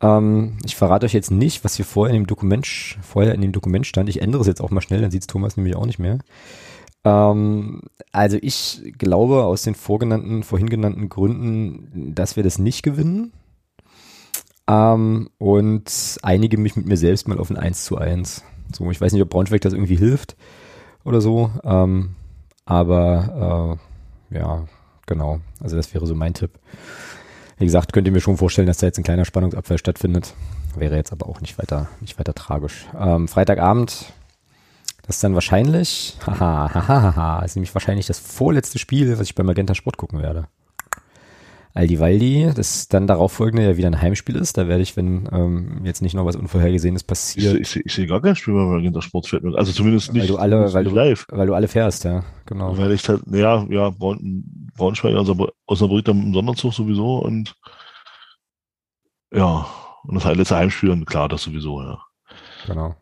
Ähm, ich verrate euch jetzt nicht, was hier vorher in dem Dokument, vorher in dem Dokument stand. Ich ändere es jetzt auch mal schnell, dann sieht es Thomas nämlich auch nicht mehr. Ähm, also ich glaube aus den vorgenannten, vorhin genannten Gründen, dass wir das nicht gewinnen. Ähm, und einige mich mit mir selbst mal auf ein 1 zu 1. So, ich weiß nicht, ob Braunschweig das irgendwie hilft oder so. Ähm, aber äh, ja, genau. Also das wäre so mein Tipp. Wie gesagt, könnt ihr mir schon vorstellen, dass da jetzt ein kleiner Spannungsabfall stattfindet. Wäre jetzt aber auch nicht weiter, nicht weiter tragisch. Ähm, Freitagabend, das ist dann wahrscheinlich, haha, haha, haha, ist nämlich wahrscheinlich das vorletzte Spiel, was ich beim Magenta Sport gucken werde. Aldivaldi, das dann darauf folgende ja wieder ein Heimspiel ist. Da werde ich, wenn ähm, jetzt nicht noch was Unvorhergesehenes passiert. Ich, ich, ich sehe gar kein Spiel bei Magenta Sport fällt mir. Also zumindest nicht, weil du alle, weil du, live. Weil du alle fährst, ja, genau. Weil ich halt, ja, ja, Braun, Braunschweig, also Osnabrück dann im Sonderzug sowieso und ja, und das letzte Heimspiel, und klar, das sowieso, ja. Genau.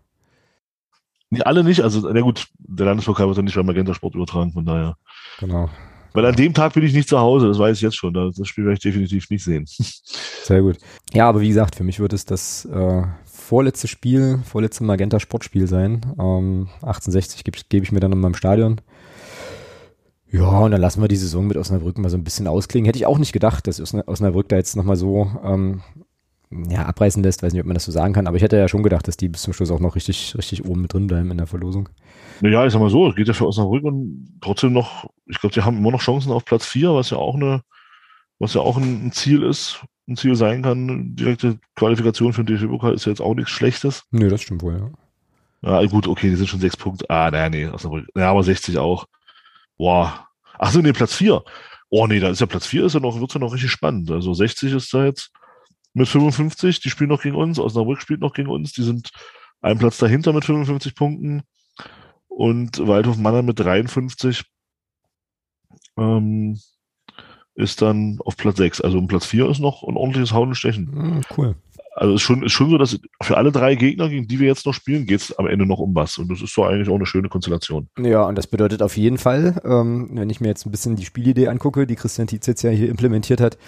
Nicht alle nicht, also, na gut, der Landespokal wird dann nicht bei Magenta Sport übertragen, von daher. Genau. Weil an dem Tag bin ich nicht zu Hause, das weiß ich jetzt schon. Das Spiel werde ich definitiv nicht sehen. Sehr gut. Ja, aber wie gesagt, für mich wird es das äh, vorletzte Spiel, vorletzte Magenta Sportspiel sein. Ähm, 1860 gebe geb ich mir dann in meinem Stadion. Ja, und dann lassen wir die Saison mit Osnabrück mal so ein bisschen ausklingen. Hätte ich auch nicht gedacht, dass Osnabrück da jetzt nochmal so ähm, ja, abreißen lässt. Weiß nicht, ob man das so sagen kann, aber ich hätte ja schon gedacht, dass die bis zum Schluss auch noch richtig, richtig oben mit drin bleiben in der Verlosung. Naja, ich sag mal so, es geht ja für Osnabrück und trotzdem noch, ich glaube, die haben immer noch Chancen auf Platz 4, was ja auch eine, was ja auch ein, Ziel ist, ein Ziel sein kann. Direkte Qualifikation für den DFB-Pokal ist ja jetzt auch nichts Schlechtes. Nö, das stimmt wohl, ja. Ja, gut, okay, die sind schon sechs Punkte. Ah, naja, nee, Osnabrück. Ja, aber 60 auch. Boah. Ach so, nee, Platz 4. Oh, nee, da ist ja Platz 4, ist ja noch, wird's ja noch richtig spannend. Also 60 ist da jetzt mit 55, die spielen noch gegen uns, Osnabrück spielt noch gegen uns, die sind einen Platz dahinter mit 55 Punkten und Waldhof Mannheim mit 53 ähm, ist dann auf Platz 6. Also um Platz 4 ist noch ein ordentliches Hauen und Stechen. Mhm, cool. Also ist schon, ist schon so, dass für alle drei Gegner, gegen die wir jetzt noch spielen, geht es am Ende noch um was. Und das ist doch eigentlich auch eine schöne Konstellation. Ja, und das bedeutet auf jeden Fall, ähm, wenn ich mir jetzt ein bisschen die Spielidee angucke, die Christian Tietz jetzt ja hier implementiert hat,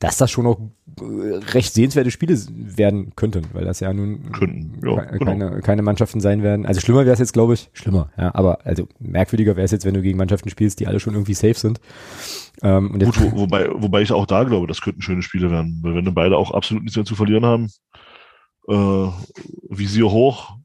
dass das schon noch äh, recht sehenswerte Spiele werden könnten, weil das ja nun Könnten, ja, ke keine, genau. keine Mannschaften sein werden. Also schlimmer wäre es jetzt, glaube ich, schlimmer, ja, aber also merkwürdiger wäre es jetzt, wenn du gegen Mannschaften spielst, die alle schon irgendwie safe sind. Ähm, Gut, wo, wobei, wobei ich auch da glaube, das könnten schöne Spiele werden, weil wenn dann beide auch absolut nichts mehr zu verlieren haben, äh, Visier hoch,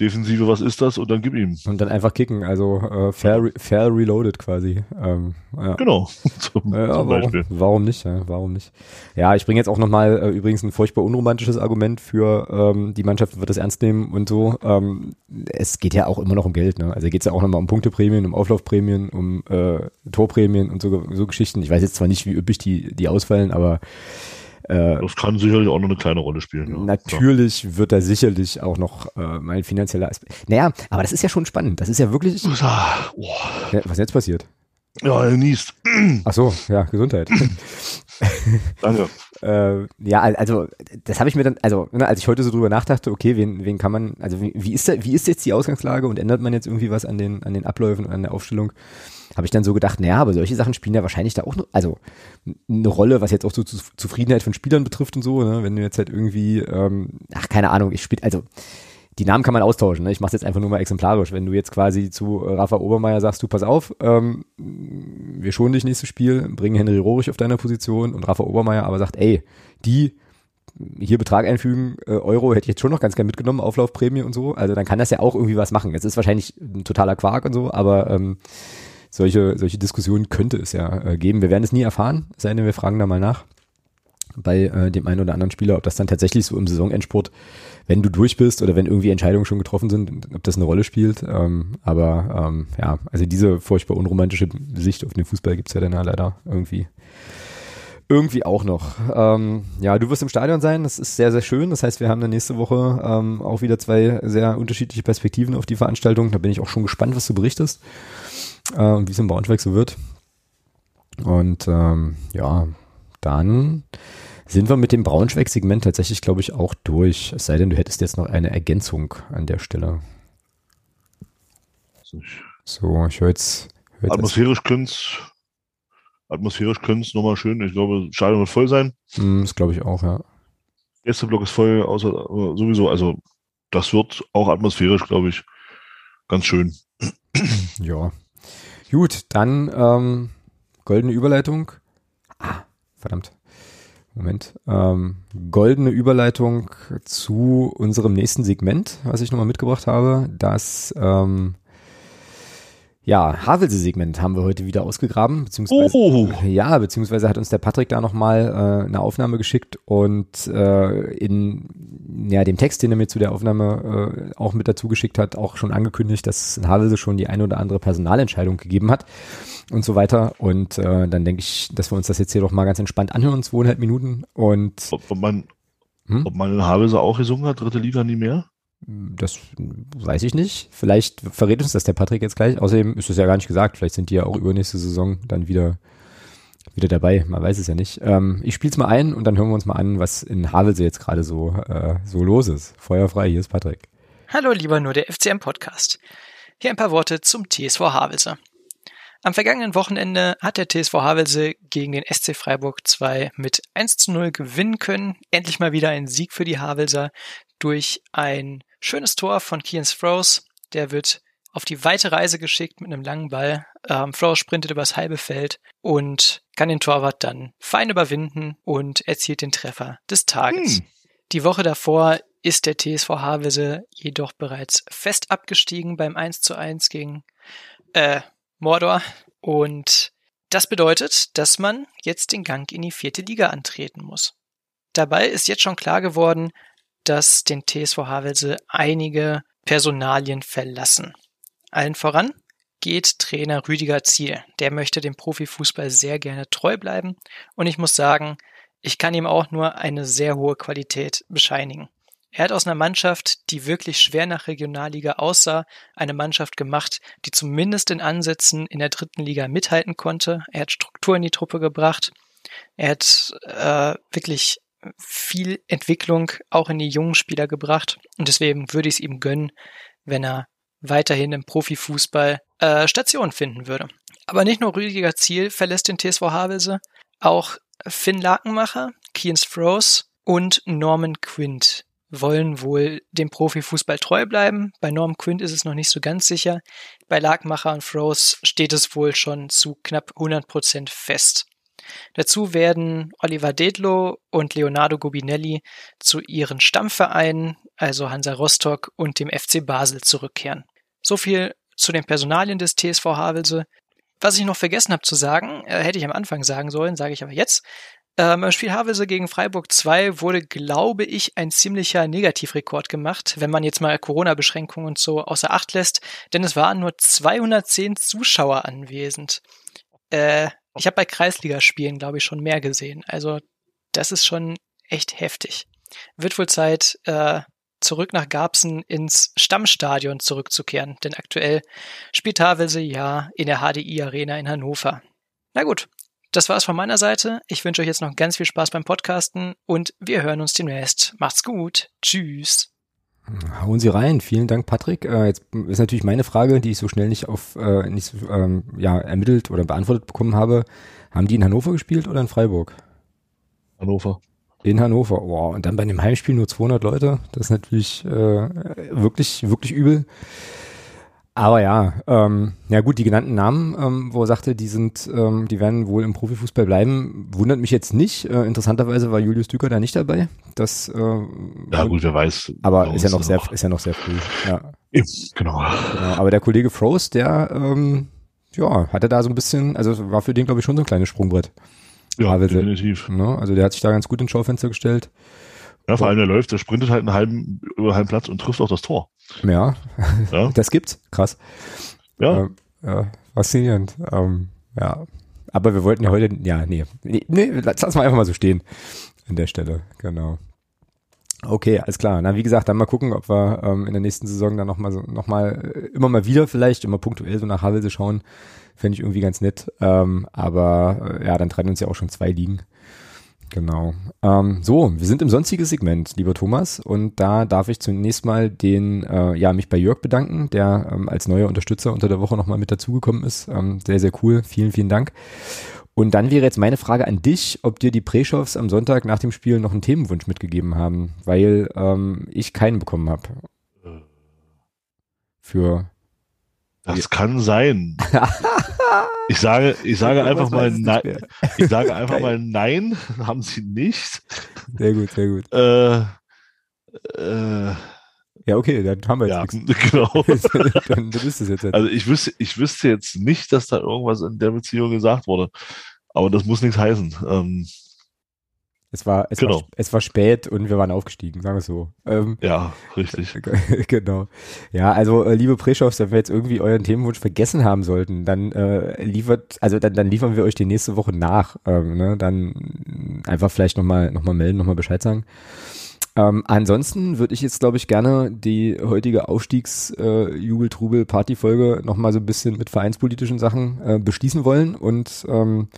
Defensive, was ist das? Und dann gib ihm. Und dann einfach kicken, also äh, fair, fair reloaded quasi. Ähm, ja. Genau, zum, ja, zum Beispiel. Warum, warum, nicht? Ja, warum nicht? Ja, ich bringe jetzt auch nochmal äh, übrigens ein furchtbar unromantisches Argument für ähm, die Mannschaft wird das ernst nehmen und so. Ähm, es geht ja auch immer noch um Geld. Ne? Also geht es ja auch nochmal um Punkteprämien, um Auflaufprämien, um äh, Torprämien und so, so Geschichten. Ich weiß jetzt zwar nicht, wie üppig die, die ausfallen, aber äh, das kann sicherlich auch noch eine kleine Rolle spielen. Ja. Natürlich ja. wird da sicherlich auch noch äh, mein finanzieller Aspekt. Naja, aber das ist ja schon spannend. Das ist ja wirklich. Oh. Ja, was jetzt passiert? Ja, er niest. Ach so, ja, Gesundheit. Danke. äh, ja, also das habe ich mir dann, also ne, als ich heute so drüber nachdachte, okay, wen, wen kann man, also wie, wie, ist da, wie ist jetzt die Ausgangslage und ändert man jetzt irgendwie was an den, an den Abläufen und an der Aufstellung? Habe ich dann so gedacht, naja, aber solche Sachen spielen ja wahrscheinlich da auch, noch, also eine Rolle, was jetzt auch so Zufriedenheit von Spielern betrifft und so, ne? wenn du jetzt halt irgendwie, ähm, ach, keine Ahnung, ich spiele, also die Namen kann man austauschen. Ne? Ich mache es jetzt einfach nur mal exemplarisch. Wenn du jetzt quasi zu Rafa Obermeier sagst, du pass auf, ähm, wir schonen dich nächstes Spiel, bringen Henry Rohrig auf deiner Position und Rafa Obermeier aber sagt, ey, die hier Betrag einfügen, äh, Euro hätte ich jetzt schon noch ganz gern mitgenommen, Auflaufprämie und so. Also dann kann das ja auch irgendwie was machen. Es ist wahrscheinlich ein totaler Quark und so, aber ähm, solche, solche Diskussionen könnte es ja äh, geben. Wir werden es nie erfahren, sei denn wir fragen da mal nach bei äh, dem einen oder anderen Spieler, ob das dann tatsächlich so im Saisonendsport, wenn du durch bist oder wenn irgendwie Entscheidungen schon getroffen sind, ob das eine Rolle spielt. Ähm, aber ähm, ja, also diese furchtbar unromantische Sicht auf den Fußball gibt's ja dann ja leider irgendwie irgendwie auch noch. Ähm, ja, du wirst im Stadion sein, das ist sehr, sehr schön. Das heißt, wir haben dann nächste Woche ähm, auch wieder zwei sehr unterschiedliche Perspektiven auf die Veranstaltung. Da bin ich auch schon gespannt, was du berichtest äh, wie es im Braunschweig so wird. Und ähm, ja, dann sind wir mit dem Braunschweig-Segment tatsächlich, glaube ich, auch durch. Es sei denn, du hättest jetzt noch eine Ergänzung an der Stelle. So, ich höre jetzt. Hör atmosphärisch könnte atmosphärisch könnte es nochmal schön. Ich glaube, Stadion wird voll sein. Mm, das glaube ich auch, ja. Erster Block ist voll, außer sowieso. Also, das wird auch atmosphärisch, glaube ich, ganz schön. Ja, Gut, dann ähm, goldene Überleitung. Ah, verdammt. Moment. Ähm, goldene Überleitung zu unserem nächsten Segment, was ich nochmal mitgebracht habe. Das ähm, Ja, Havelse-Segment haben wir heute wieder ausgegraben, beziehungsweise Oh. ja, beziehungsweise hat uns der Patrick da nochmal äh, eine Aufnahme geschickt und äh, in ja, dem Text, den er mir zu der Aufnahme äh, auch mit dazu geschickt hat, auch schon angekündigt, dass es in Havelse schon die eine oder andere Personalentscheidung gegeben hat und so weiter. Und äh, dann denke ich, dass wir uns das jetzt hier doch mal ganz entspannt anhören, zweieinhalb Minuten. Und Ob, ob man, Hm? ob man in Havelse auch gesungen hat, dritte Liga nie mehr? Das weiß ich nicht. Vielleicht verrät uns das der Patrick jetzt gleich. Außerdem ist es ja gar nicht gesagt. Vielleicht sind die ja auch übernächste Saison dann wieder, wieder dabei. Man weiß es ja nicht. Ähm, ich spiel's mal ein und dann hören wir uns mal an, was in Havelse jetzt gerade so, äh, so los ist. Feuerfrei, hier ist Patrick. Hallo lieber nur der FCM-Podcast. Hier ein paar Worte zum TSV Havelse. Am vergangenen Wochenende hat der TSV Havelse gegen den SC Freiburg 2 mit 1 zu 0 gewinnen können. Endlich mal wieder ein Sieg für die Havelser durch ein schönes Tor von Kian Froese. Der wird auf die weite Reise geschickt mit einem langen Ball. Ähm, Froese sprintet übers halbe Feld und kann den Torwart dann fein überwinden und erzielt den Treffer des Tages. Hm. Die Woche davor ist der TSV Havelse jedoch bereits fest abgestiegen beim 1 zu 1 gegen äh, Mordor. Und das bedeutet, dass man jetzt den Gang in die vierte Liga antreten muss. Dabei ist jetzt schon klar geworden, dass den TSV Havelse einige Personalien verlassen. Allen voran geht Trainer Rüdiger Ziel. Der möchte dem Profifußball sehr gerne treu bleiben. Und ich muss sagen, ich kann ihm auch nur eine sehr hohe Qualität bescheinigen. Er hat aus einer Mannschaft, die wirklich schwer nach Regionalliga aussah, eine Mannschaft gemacht, die zumindest in Ansätzen in der dritten Liga mithalten konnte. Er hat Struktur in die Truppe gebracht. Er hat äh, wirklich viel Entwicklung auch in die jungen Spieler gebracht. Und deswegen würde ich es ihm gönnen, wenn er weiterhin im Profifußball äh, Station finden würde. Aber nicht nur Rüdiger Ziel verlässt den TSV Havelse, auch Finn Lakenmacher, Kians Froese und Norman Quint wollen wohl dem Profifußball treu bleiben. Bei Norman Quint ist es noch nicht so ganz sicher. Bei Lakenmacher und Froese steht es wohl schon zu knapp 100 Prozent fest. Dazu werden Oliver Dedlow und Leonardo Gobinelli zu ihren Stammvereinen, also Hansa Rostock und dem FC Basel, zurückkehren. So viel zu den Personalien des TSV Havelse. Was ich noch vergessen habe zu sagen, äh, hätte ich am Anfang sagen sollen, sage ich aber jetzt. Ähm, Im Spiel Havelse gegen Freiburg 2 wurde, glaube ich, ein ziemlicher Negativrekord gemacht, wenn man jetzt mal Corona-Beschränkungen und so außer Acht lässt, denn es waren nur 210 Zuschauer anwesend. Äh, ich habe bei Kreisligaspielen, glaube ich, schon mehr gesehen. Also das ist schon echt heftig. Wird wohl Zeit, äh, zurück nach Garbsen ins Stammstadion zurückzukehren, denn aktuell spielt Havelse ja in der HDI Arena in Hannover. Na gut, das war's von meiner Seite. Ich wünsche euch jetzt noch ganz viel Spaß beim Podcasten und wir hören uns demnächst. Macht's gut. Tschüss. Hauen Sie rein. Vielen Dank, Patrick. Äh, jetzt ist natürlich meine Frage, die ich so schnell nicht auf äh, nicht so, ähm, ja ermittelt oder beantwortet bekommen habe. Haben die in Hannover gespielt oder in Freiburg? Hannover. In Hannover. Wow. Und dann bei dem Heimspiel nur 200 Leute. Das ist natürlich äh, wirklich wirklich übel. Aber ja, ähm, ja gut, die genannten Namen, ähm, wo er sagte, die sind, ähm, die werden wohl im Profifußball bleiben, wundert mich jetzt nicht. Äh, interessanterweise war Julius Düker da nicht dabei. Das, äh, Ja, gut, wer weiß. aber ist ja noch sehr, ist ja noch sehr früh. Ja. Eben, Genau. Genau, aber der Kollege Frost, der, ähm, ja, hatte da so ein bisschen, also war für den, glaube ich, schon so ein kleines Sprungbrett. Ja, Havelse. definitiv. Ne? Also der hat sich da ganz gut ins Schaufenster gestellt. Ja, vor allem der läuft, der sprintet halt einen halben, über einen halben Platz und trifft auch das Tor. Ja, Ja, das gibt's. Krass. ja. Ähm, ja faszinierend. Ähm, ja. Aber wir wollten ja heute, ja, nee, nee, nee lass lass mal einfach mal so stehen an der Stelle. Genau. Okay, alles klar. Na, wie gesagt, dann mal gucken, ob wir ähm, in der nächsten Saison dann nochmal so, noch mal, äh, immer mal wieder vielleicht, immer punktuell so nach Havelse schauen. Fände ich irgendwie ganz nett. Ähm, aber äh, ja, dann trennen uns ja auch schon zwei Ligen. Genau. Ähm, so, wir sind im sonstigen Segment, lieber Thomas, und da darf ich zunächst mal den, äh, ja, mich bei Jörg bedanken, der ähm, als neuer Unterstützer unter der Woche nochmal mit dazugekommen ist. Ähm, sehr, sehr cool. Vielen, vielen Dank. Und dann wäre jetzt meine Frage an dich, ob dir die Preschows am Sonntag nach dem Spiel noch einen Themenwunsch mitgegeben haben, weil ähm, ich keinen bekommen habe. Für Das kann sein. Ich sage, ich sage einfach mal nein. Ich sage einfach mal nein, haben sie nicht. Sehr gut, sehr gut. Äh, äh, Ja, okay, dann haben wir Ja, jetzt nichts. genau. dann, dann ist es jetzt. Also ich wüsste, ich wüsste jetzt nicht, dass da irgendwas in der Beziehung gesagt wurde. Aber das muss nichts heißen. Ähm, Es war, es, Genau. war, es war spät und wir waren aufgestiegen, sagen wir es so. Ähm, ja, richtig. genau. Ja, also äh, liebe Preschoffs, wenn wir jetzt irgendwie euren Themenwunsch vergessen haben sollten, dann äh, liefert, also dann, dann liefern wir euch die nächste Woche nach. Ähm, ne? Dann einfach vielleicht nochmal noch mal melden, nochmal Bescheid sagen. Ähm, ansonsten würde ich jetzt, glaube ich, gerne die heutige Aufstiegs-Jubel-Trubel-Party-Folge nochmal so ein bisschen mit vereinspolitischen Sachen äh, beschließen wollen und ähm,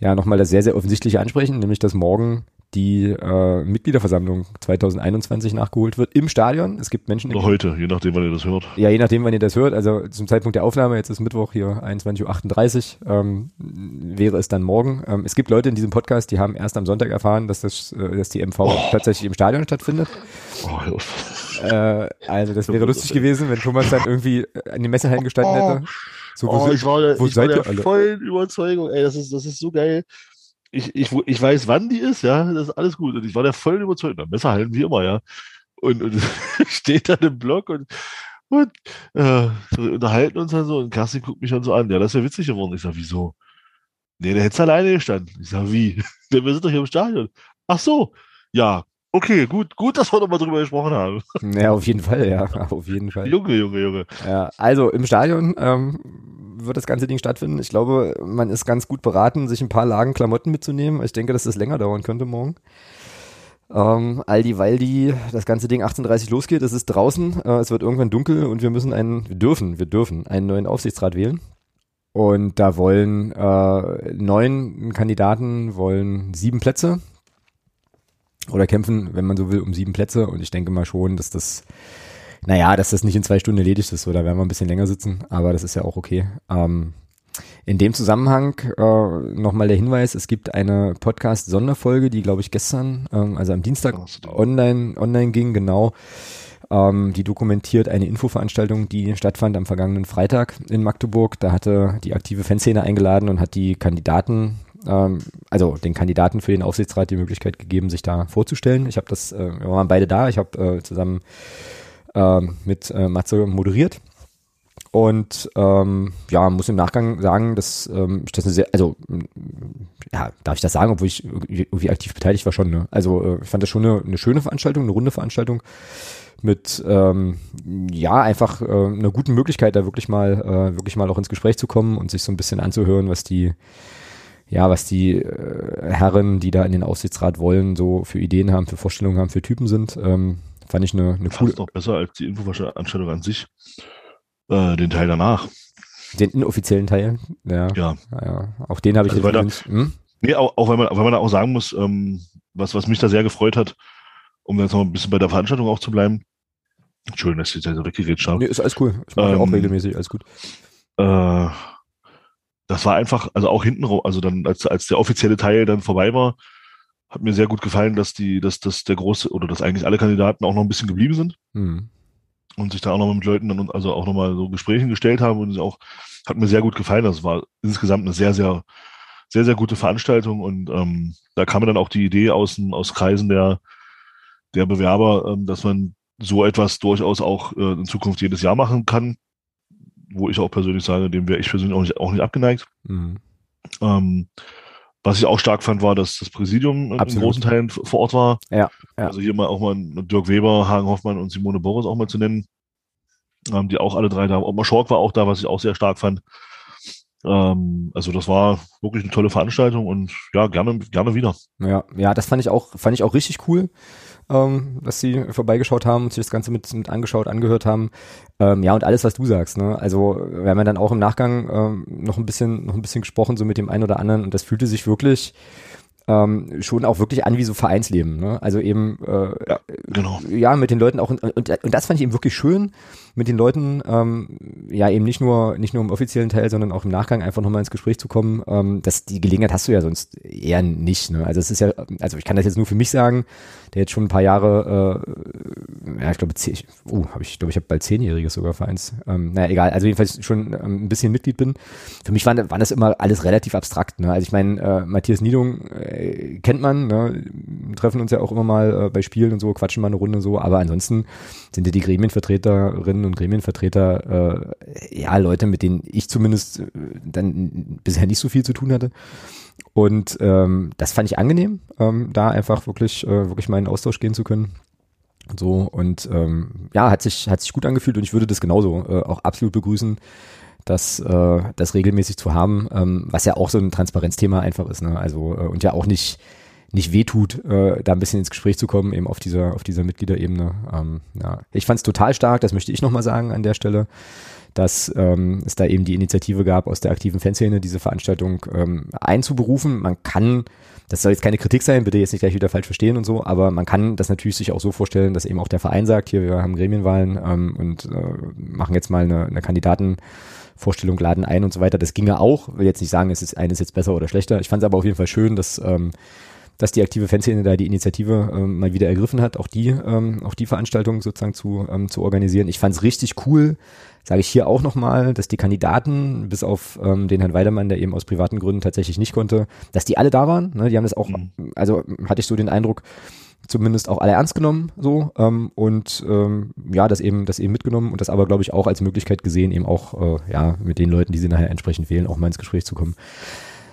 ja, nochmal das sehr, sehr offensichtliche ansprechen, nämlich dass morgen die äh, Mitgliederversammlung 2021 nachgeholt wird im Stadion. Es gibt Menschen, Oder heute, je nachdem, wann ihr das hört. ja, je nachdem, wann ihr das hört, also zum Zeitpunkt der Aufnahme, jetzt ist Mittwoch hier 21.38 Uhr, ähm, wäre es dann morgen. Ähm, es gibt Leute in diesem Podcast, die haben erst am Sonntag erfahren, dass, das, äh, dass die MV tatsächlich im Stadion stattfindet. Oh. Äh, also das wäre lustig gewesen, wenn Thomas dann irgendwie an den Messehallen gestanden hätte. So, wo Oh, sind- ich war, wo ich war seid der ihr alle? vollen Überzeugung, ey, das ist, das ist so geil. Ich, ich, ich weiß, wann die ist, ja, das ist alles gut. Und ich war der vollen Überzeugung, na, Messer halten wie immer, ja. Und, und steht dann im Block und, und äh, unterhalten uns dann so. Und Kerstin guckt mich dann so an, ja, das ist ja witzig geworden. Ich sag, wieso? Nee, der hätte alleine gestanden. Ich sag, wie? Wir sind doch hier im Stadion. Ach so, ja. Okay, gut, gut, dass wir nochmal drüber gesprochen haben. Ja, auf jeden Fall, ja, auf jeden Fall. Junge, Junge, Junge. Ja, also im Stadion ähm, wird das ganze Ding stattfinden. Ich glaube, man ist ganz gut beraten, sich ein paar Lagen Klamotten mitzunehmen. Ich denke, dass das länger dauern könnte morgen. Ähm, all die, weil die das ganze Ding 18.30 losgeht, es ist draußen, äh, es wird irgendwann dunkel und wir müssen einen, wir dürfen, wir dürfen einen neuen Aufsichtsrat wählen. Und da wollen äh, neun Kandidaten, wollen sieben Plätze oder kämpfen, wenn man so will, um sieben Plätze. Und ich denke mal schon, dass das naja, dass das nicht in zwei Stunden erledigt ist, so, da werden wir ein bisschen länger sitzen, aber das ist ja auch okay. Ähm, in dem Zusammenhang äh, nochmal der Hinweis, es gibt eine Podcast-Sonderfolge, die glaube ich gestern, ähm, also am Dienstag online, online ging, genau. Ähm, die dokumentiert eine Infoveranstaltung, die stattfand am vergangenen Freitag in Magdeburg. Da hatte die aktive Fanszene eingeladen und hat die Kandidaten, ähm, also den Kandidaten für den Aufsichtsrat die Möglichkeit gegeben, sich da vorzustellen. Ich habe das, äh, wir waren beide da, ich habe äh, zusammen ähm, mit äh, Matze moderiert. Und ähm, ja, muss im Nachgang sagen, dass ähm, ich das eine sehr, also ja, darf ich das sagen, obwohl ich irgendwie aktiv beteiligt war schon, ne? Also äh, ich fand das schon eine, eine schöne Veranstaltung, eine runde Veranstaltung mit ähm, ja einfach äh, einer guten Möglichkeit, da wirklich mal äh, wirklich mal auch ins Gespräch zu kommen und sich so ein bisschen anzuhören, was die ja, was die äh, Herren, die da in den Aufsichtsrat wollen, so für Ideen haben, für Vorstellungen haben, für Typen sind. Ähm, fand ich eine, eine coole, Fast noch besser als die Infoveranstaltung an sich. Äh, den Teil danach. den inoffiziellen Teil. Ja, Ja. ja. auch den habe ich Also jetzt. Hm? Nee, auch, auch wenn man, auch wenn man auch sagen muss, ähm, was, was mich da sehr gefreut hat, um jetzt noch ein bisschen bei der Veranstaltung auch zu bleiben. Entschuldigung, dass ich jetzt so weggeredet habe. Nee, ist alles cool. Ich mache ja auch Ähm, regelmäßig, alles gut. Äh, das war einfach, also auch hinten, also dann, als, als der offizielle Teil dann vorbei war, hat mir sehr gut gefallen, dass die, dass, dass der große oder dass eigentlich alle Kandidaten auch noch ein bisschen geblieben sind Hm. und sich da auch noch mit Leuten dann also auch nochmal so Gesprächen gestellt haben und es auch, hat mir sehr gut gefallen. Das war insgesamt eine sehr, sehr, sehr, sehr gute Veranstaltung und ähm, da kam mir dann auch die Idee aus, aus Kreisen der, der Bewerber, ähm, dass man so etwas durchaus auch äh, in Zukunft jedes Jahr machen kann, wo ich auch persönlich sage, dem wäre ich persönlich auch nicht, auch nicht abgeneigt. Hm. Ähm, was ich auch stark fand, war, dass das Präsidium in Absolut. großen Teilen vor Ort war. Ja, ja. Also hier mal auch mal Dirk Weber, Hagen Hoffmann und Simone Boris auch mal zu nennen. Ähm, die auch alle drei da. Ottmar Schork war auch da, was ich auch sehr stark fand. Ähm, also das war wirklich eine tolle Veranstaltung und ja, gerne, gerne wieder. Ja, ja, das fand ich auch, fand ich auch richtig cool, ähm, dass sie vorbeigeschaut haben und sich das Ganze mit, mit angeschaut, angehört haben. Ähm, ja, und alles, was du sagst, ne? Also wir haben ja dann auch im Nachgang ähm, noch ein bisschen, noch ein bisschen gesprochen, so mit dem einen oder anderen, und das fühlte sich wirklich ähm, schon auch wirklich an wie so Vereinsleben, ne? Also eben äh, Ja, genau. ja, mit den Leuten auch, und, und, und das fand ich eben wirklich schön, mit den Leuten, ähm, ja, eben nicht nur, nicht nur im offiziellen Teil, sondern auch im Nachgang einfach nochmal ins Gespräch zu kommen. Ähm, das, die Gelegenheit hast du ja sonst eher nicht, ne? Also es ist ja, also ich kann das jetzt nur für mich sagen, der jetzt schon ein paar Jahre, äh, ja, ich glaube, zehn, oh, habe ich, glaube ich, habe bald zehnjähriges sogar Vereins. Ähm, naja, egal, also jedenfalls schon ähm, ein bisschen Mitglied bin. Für mich waren, waren das immer alles relativ abstrakt, ne? Also ich meine, äh, Matthias Niedung äh, kennt man, ne? treffen uns ja auch immer mal äh, bei Spielen und so, quatschen mal eine Runde so, aber ansonsten sind ja die Gremienvertreterinnen und Gremienvertreter äh, ja Leute, mit denen ich zumindest äh, dann bisher nicht so viel zu tun hatte. Und ähm, das fand ich angenehm, ähm, da einfach wirklich, äh, wirklich mal in Austausch gehen zu können. So und ähm, ja, hat sich, hat sich gut angefühlt und ich würde das genauso äh, auch absolut begrüßen, das, äh, das regelmäßig zu haben, ähm, was ja auch so ein Transparenzthema einfach ist, ne? Also äh, und ja auch nicht nicht wehtut, äh, da ein bisschen ins Gespräch zu kommen, eben auf dieser, auf dieser Mitgliederebene. Ähm, ja. Ich fand es total stark, das möchte ich nochmal sagen an der Stelle, dass ähm, es da eben die Initiative gab, aus der aktiven Fanszene diese Veranstaltung ähm, einzuberufen. Man kann, das soll jetzt keine Kritik sein, bitte jetzt nicht gleich wieder falsch verstehen und so, aber man kann das natürlich sich auch so vorstellen, dass eben auch der Verein sagt, hier, wir haben Gremienwahlen ähm, und äh, machen jetzt mal eine, eine Kandidaten. Vorstellung laden ein und so weiter. Das ginge auch. Will jetzt nicht sagen, es ist eines jetzt besser oder schlechter. Ich fand es aber auf jeden Fall schön, dass ähm, dass die aktive Fanszene da die Initiative ähm, mal wieder ergriffen hat, auch die, ähm, auch die Veranstaltung sozusagen zu, ähm, zu organisieren. Ich fand es richtig cool, sage ich hier auch nochmal, dass die Kandidaten, bis auf ähm, den Herrn Weidemann, der eben aus privaten Gründen tatsächlich nicht konnte, dass die alle da waren. Ne? Die haben das auch, mhm. also hatte ich so den Eindruck, zumindest auch alle ernst genommen so ähm, und ähm, ja, das eben, das eben mitgenommen und das aber, glaube ich, auch als Möglichkeit gesehen, eben auch äh, ja mit den Leuten, die sie nachher entsprechend wählen, auch mal ins Gespräch zu kommen.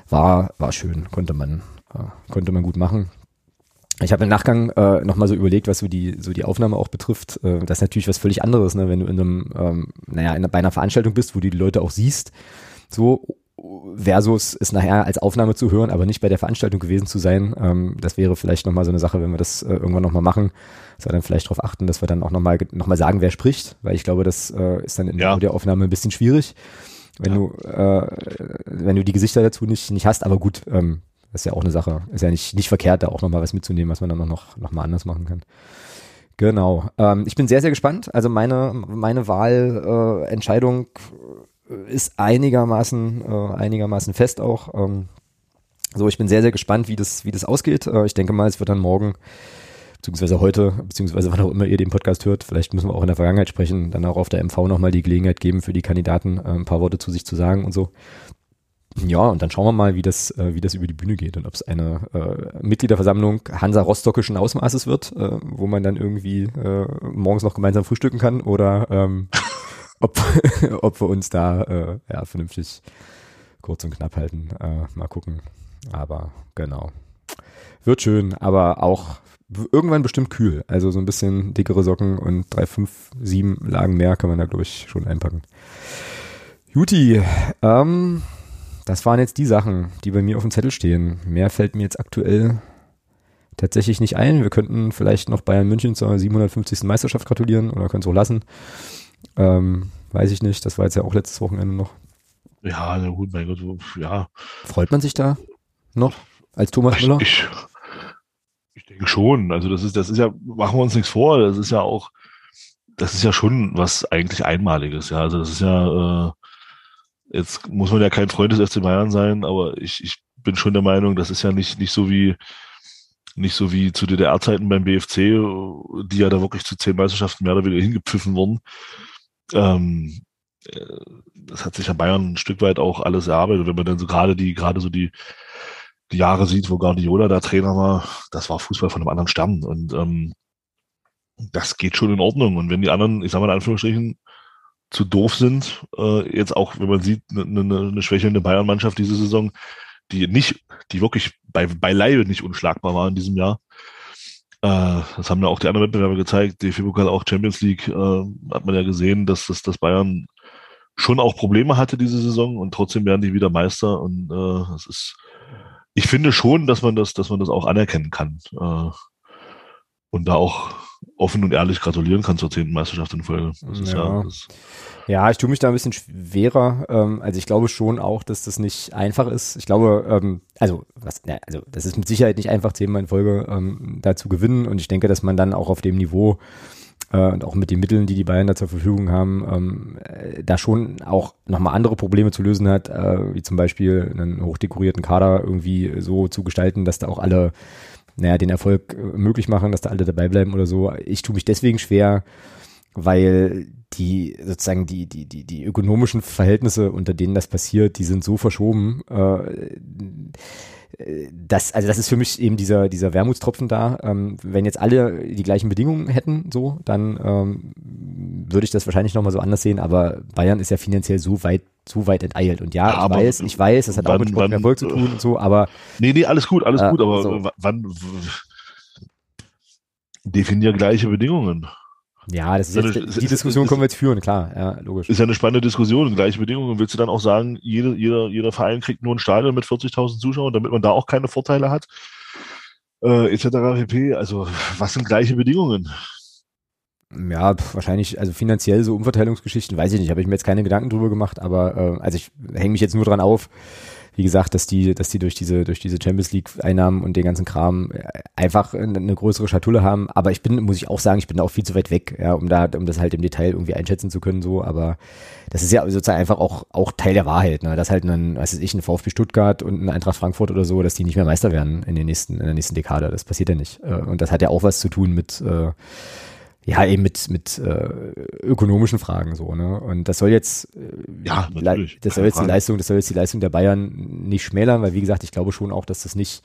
War, war schön, konnte man, konnte man gut machen. Ich habe im Nachgang äh, nochmal so überlegt, was so die, so die Aufnahme auch betrifft. Äh, das ist natürlich was völlig anderes, ne? wenn du in einem, ähm, naja, in, bei einer Veranstaltung bist, wo du die Leute auch siehst, so versus es nachher als Aufnahme zu hören, aber nicht bei der Veranstaltung gewesen zu sein. Ähm, das wäre vielleicht nochmal so eine Sache, wenn wir das äh, irgendwann nochmal machen, dass wir dann vielleicht darauf achten, dass wir dann auch nochmal noch mal sagen, wer spricht, weil ich glaube, das äh, ist dann in ja. der Aufnahme ein bisschen schwierig, wenn ja. du äh, wenn du die Gesichter dazu nicht, nicht hast, aber gut, ähm, das ist ja auch eine Sache. Ist ja nicht, nicht verkehrt, da auch nochmal was mitzunehmen, was man dann noch, noch mal anders machen kann. Genau. Ähm, ich bin sehr, sehr gespannt. Also meine, meine Wahlentscheidung äh, ist einigermaßen, äh, einigermaßen fest auch. Ähm, so, ich bin sehr, sehr gespannt, wie das, wie das ausgeht. Äh, ich denke mal, es wird dann morgen, beziehungsweise heute, beziehungsweise wann auch immer ihr den Podcast hört, vielleicht müssen wir auch in der Vergangenheit sprechen, dann auch auf der MV nochmal die Gelegenheit geben, für die Kandidaten äh, ein paar Worte zu sich zu sagen und so. Ja, und dann schauen wir mal, wie das, äh, wie das über die Bühne geht und ob es eine äh, Mitgliederversammlung Hansa Rostockischen Ausmaßes wird, äh, wo man dann irgendwie äh, morgens noch gemeinsam frühstücken kann oder ähm, ob, ob wir uns da äh, ja, vernünftig kurz und knapp halten. Äh, mal gucken. Aber genau. Wird schön, aber auch irgendwann bestimmt kühl. Also so ein bisschen dickere Socken und drei, fünf, sieben Lagen mehr kann man da, glaube ich, schon einpacken. Juti, ähm, das waren jetzt die Sachen, die bei mir auf dem Zettel stehen. Mehr fällt mir jetzt aktuell tatsächlich nicht ein. Wir könnten vielleicht noch Bayern München zur 750. Meisterschaft gratulieren oder können es auch lassen. Ähm, weiß ich nicht. Das war jetzt ja auch letztes Wochenende noch. Ja, na gut, mein Gott, ja. Freut man sich da noch als Thomas Müller? Ich, ich denke schon. Also das ist, das ist ja, machen wir uns nichts vor. Das ist ja auch, das ist ja schon was eigentlich Einmaliges. Ja, also das ist ja, äh, Jetzt muss man ja kein Freund des FC Bayern sein, aber ich, ich bin schon der Meinung, das ist ja nicht, nicht so wie, nicht so wie zu DDR-Zeiten beim BFC, die ja da wirklich zu zehn Meisterschaften mehr oder weniger hingepfiffen wurden. Ähm, äh, das hat sich ja Bayern ein Stück weit auch alles erarbeitet. Wenn man dann so gerade die, gerade so die, die Jahre sieht, wo Guardiola da Trainer war, das war Fußball von einem anderen Stern. Und ähm, das geht schon in Ordnung. Und wenn die anderen, ich sag mal in Anführungsstrichen, zu doof sind. Äh, jetzt auch, wenn man sieht, eine ne, ne, ne schwächelnde Bayern-Mannschaft diese Saison, die nicht, die wirklich bei, beileibe nicht unschlagbar war in diesem Jahr. Äh, das haben ja auch die anderen Wettbewerber gezeigt. DFB-Pokal auch Champions League, äh, hat man ja gesehen, dass, dass, dass Bayern schon auch Probleme hatte diese Saison und trotzdem werden die wieder Meister und äh, es ist, ich finde schon, dass man das, dass man das auch anerkennen kann äh, und da auch offen und ehrlich gratulieren kann zur zehnten Meisterschaft in Folge. Ja, ja, ja, ich tue mich da ein bisschen schwerer. Ähm, also ich glaube schon auch, dass das nicht einfach ist. Ich glaube, ähm, also was, ja, also das ist mit Sicherheit nicht einfach, zehnmal in Folge ähm, da zu gewinnen. Und ich denke, dass man dann auch auf dem Niveau äh, und auch mit den Mitteln, die die Bayern da zur Verfügung haben, ähm, äh, da schon auch nochmal andere Probleme zu lösen hat, äh, wie zum Beispiel einen hochdekorierten Kader irgendwie so zu gestalten, dass da auch alle naja, den Erfolg äh, möglich machen, dass da alle dabei bleiben oder so. Ich tue mich deswegen schwer, weil die sozusagen die, die, die, die ökonomischen Verhältnisse, unter denen das passiert, die sind so verschoben. Äh, das, also das ist für mich eben dieser, dieser Wermutstropfen da. Ähm, wenn jetzt alle die gleichen Bedingungen hätten, so, dann ähm, würde ich das wahrscheinlich nochmal so anders sehen, aber Bayern ist ja finanziell so weit, so weit enteilt. Und ja, ja ich weiß, ich weiß, das hat wann, auch mit Sport Erfolg zu tun und so, aber. Nee, nee, alles gut, alles äh, gut, aber so. wann definier gleiche Bedingungen? Ja, das ist jetzt, eine, die Diskussion ist, können wir jetzt führen, klar, ja, logisch. Ist ja eine spannende Diskussion, gleiche Bedingungen. Willst du dann auch sagen, jede, jeder, jeder Verein kriegt nur ein Stadion mit 40.000 Zuschauern, damit man da auch keine Vorteile hat? Äh, etc. pp. Also, was sind gleiche Bedingungen? Ja, wahrscheinlich, also finanziell so Umverteilungsgeschichten, weiß ich nicht, habe ich mir jetzt keine Gedanken drüber gemacht, aber äh, also ich hänge mich jetzt nur dran auf, wie gesagt, dass die, dass die durch diese, durch diese Champions League Einnahmen und den ganzen Kram äh, einfach eine größere Schatulle haben. Aber ich bin, muss ich auch sagen, ich bin da auch viel zu weit weg, ja, um da, um das halt im Detail irgendwie einschätzen zu können, so. Aber das ist ja sozusagen einfach auch, auch Teil der Wahrheit, ne, dass halt ein, was weiß ich, ein VfB Stuttgart und ein Eintracht Frankfurt oder so, dass die nicht mehr Meister werden in den nächsten, in der nächsten Dekade. Das passiert ja nicht. Äh, und das hat ja auch was zu tun mit, äh, ja, eben mit, mit äh, ökonomischen Fragen so, ne? Und das soll jetzt äh, ja, natürlich. das soll jetzt die Leistung, das soll jetzt die Leistung der Bayern nicht schmälern, weil wie gesagt, ich glaube schon auch, dass das nicht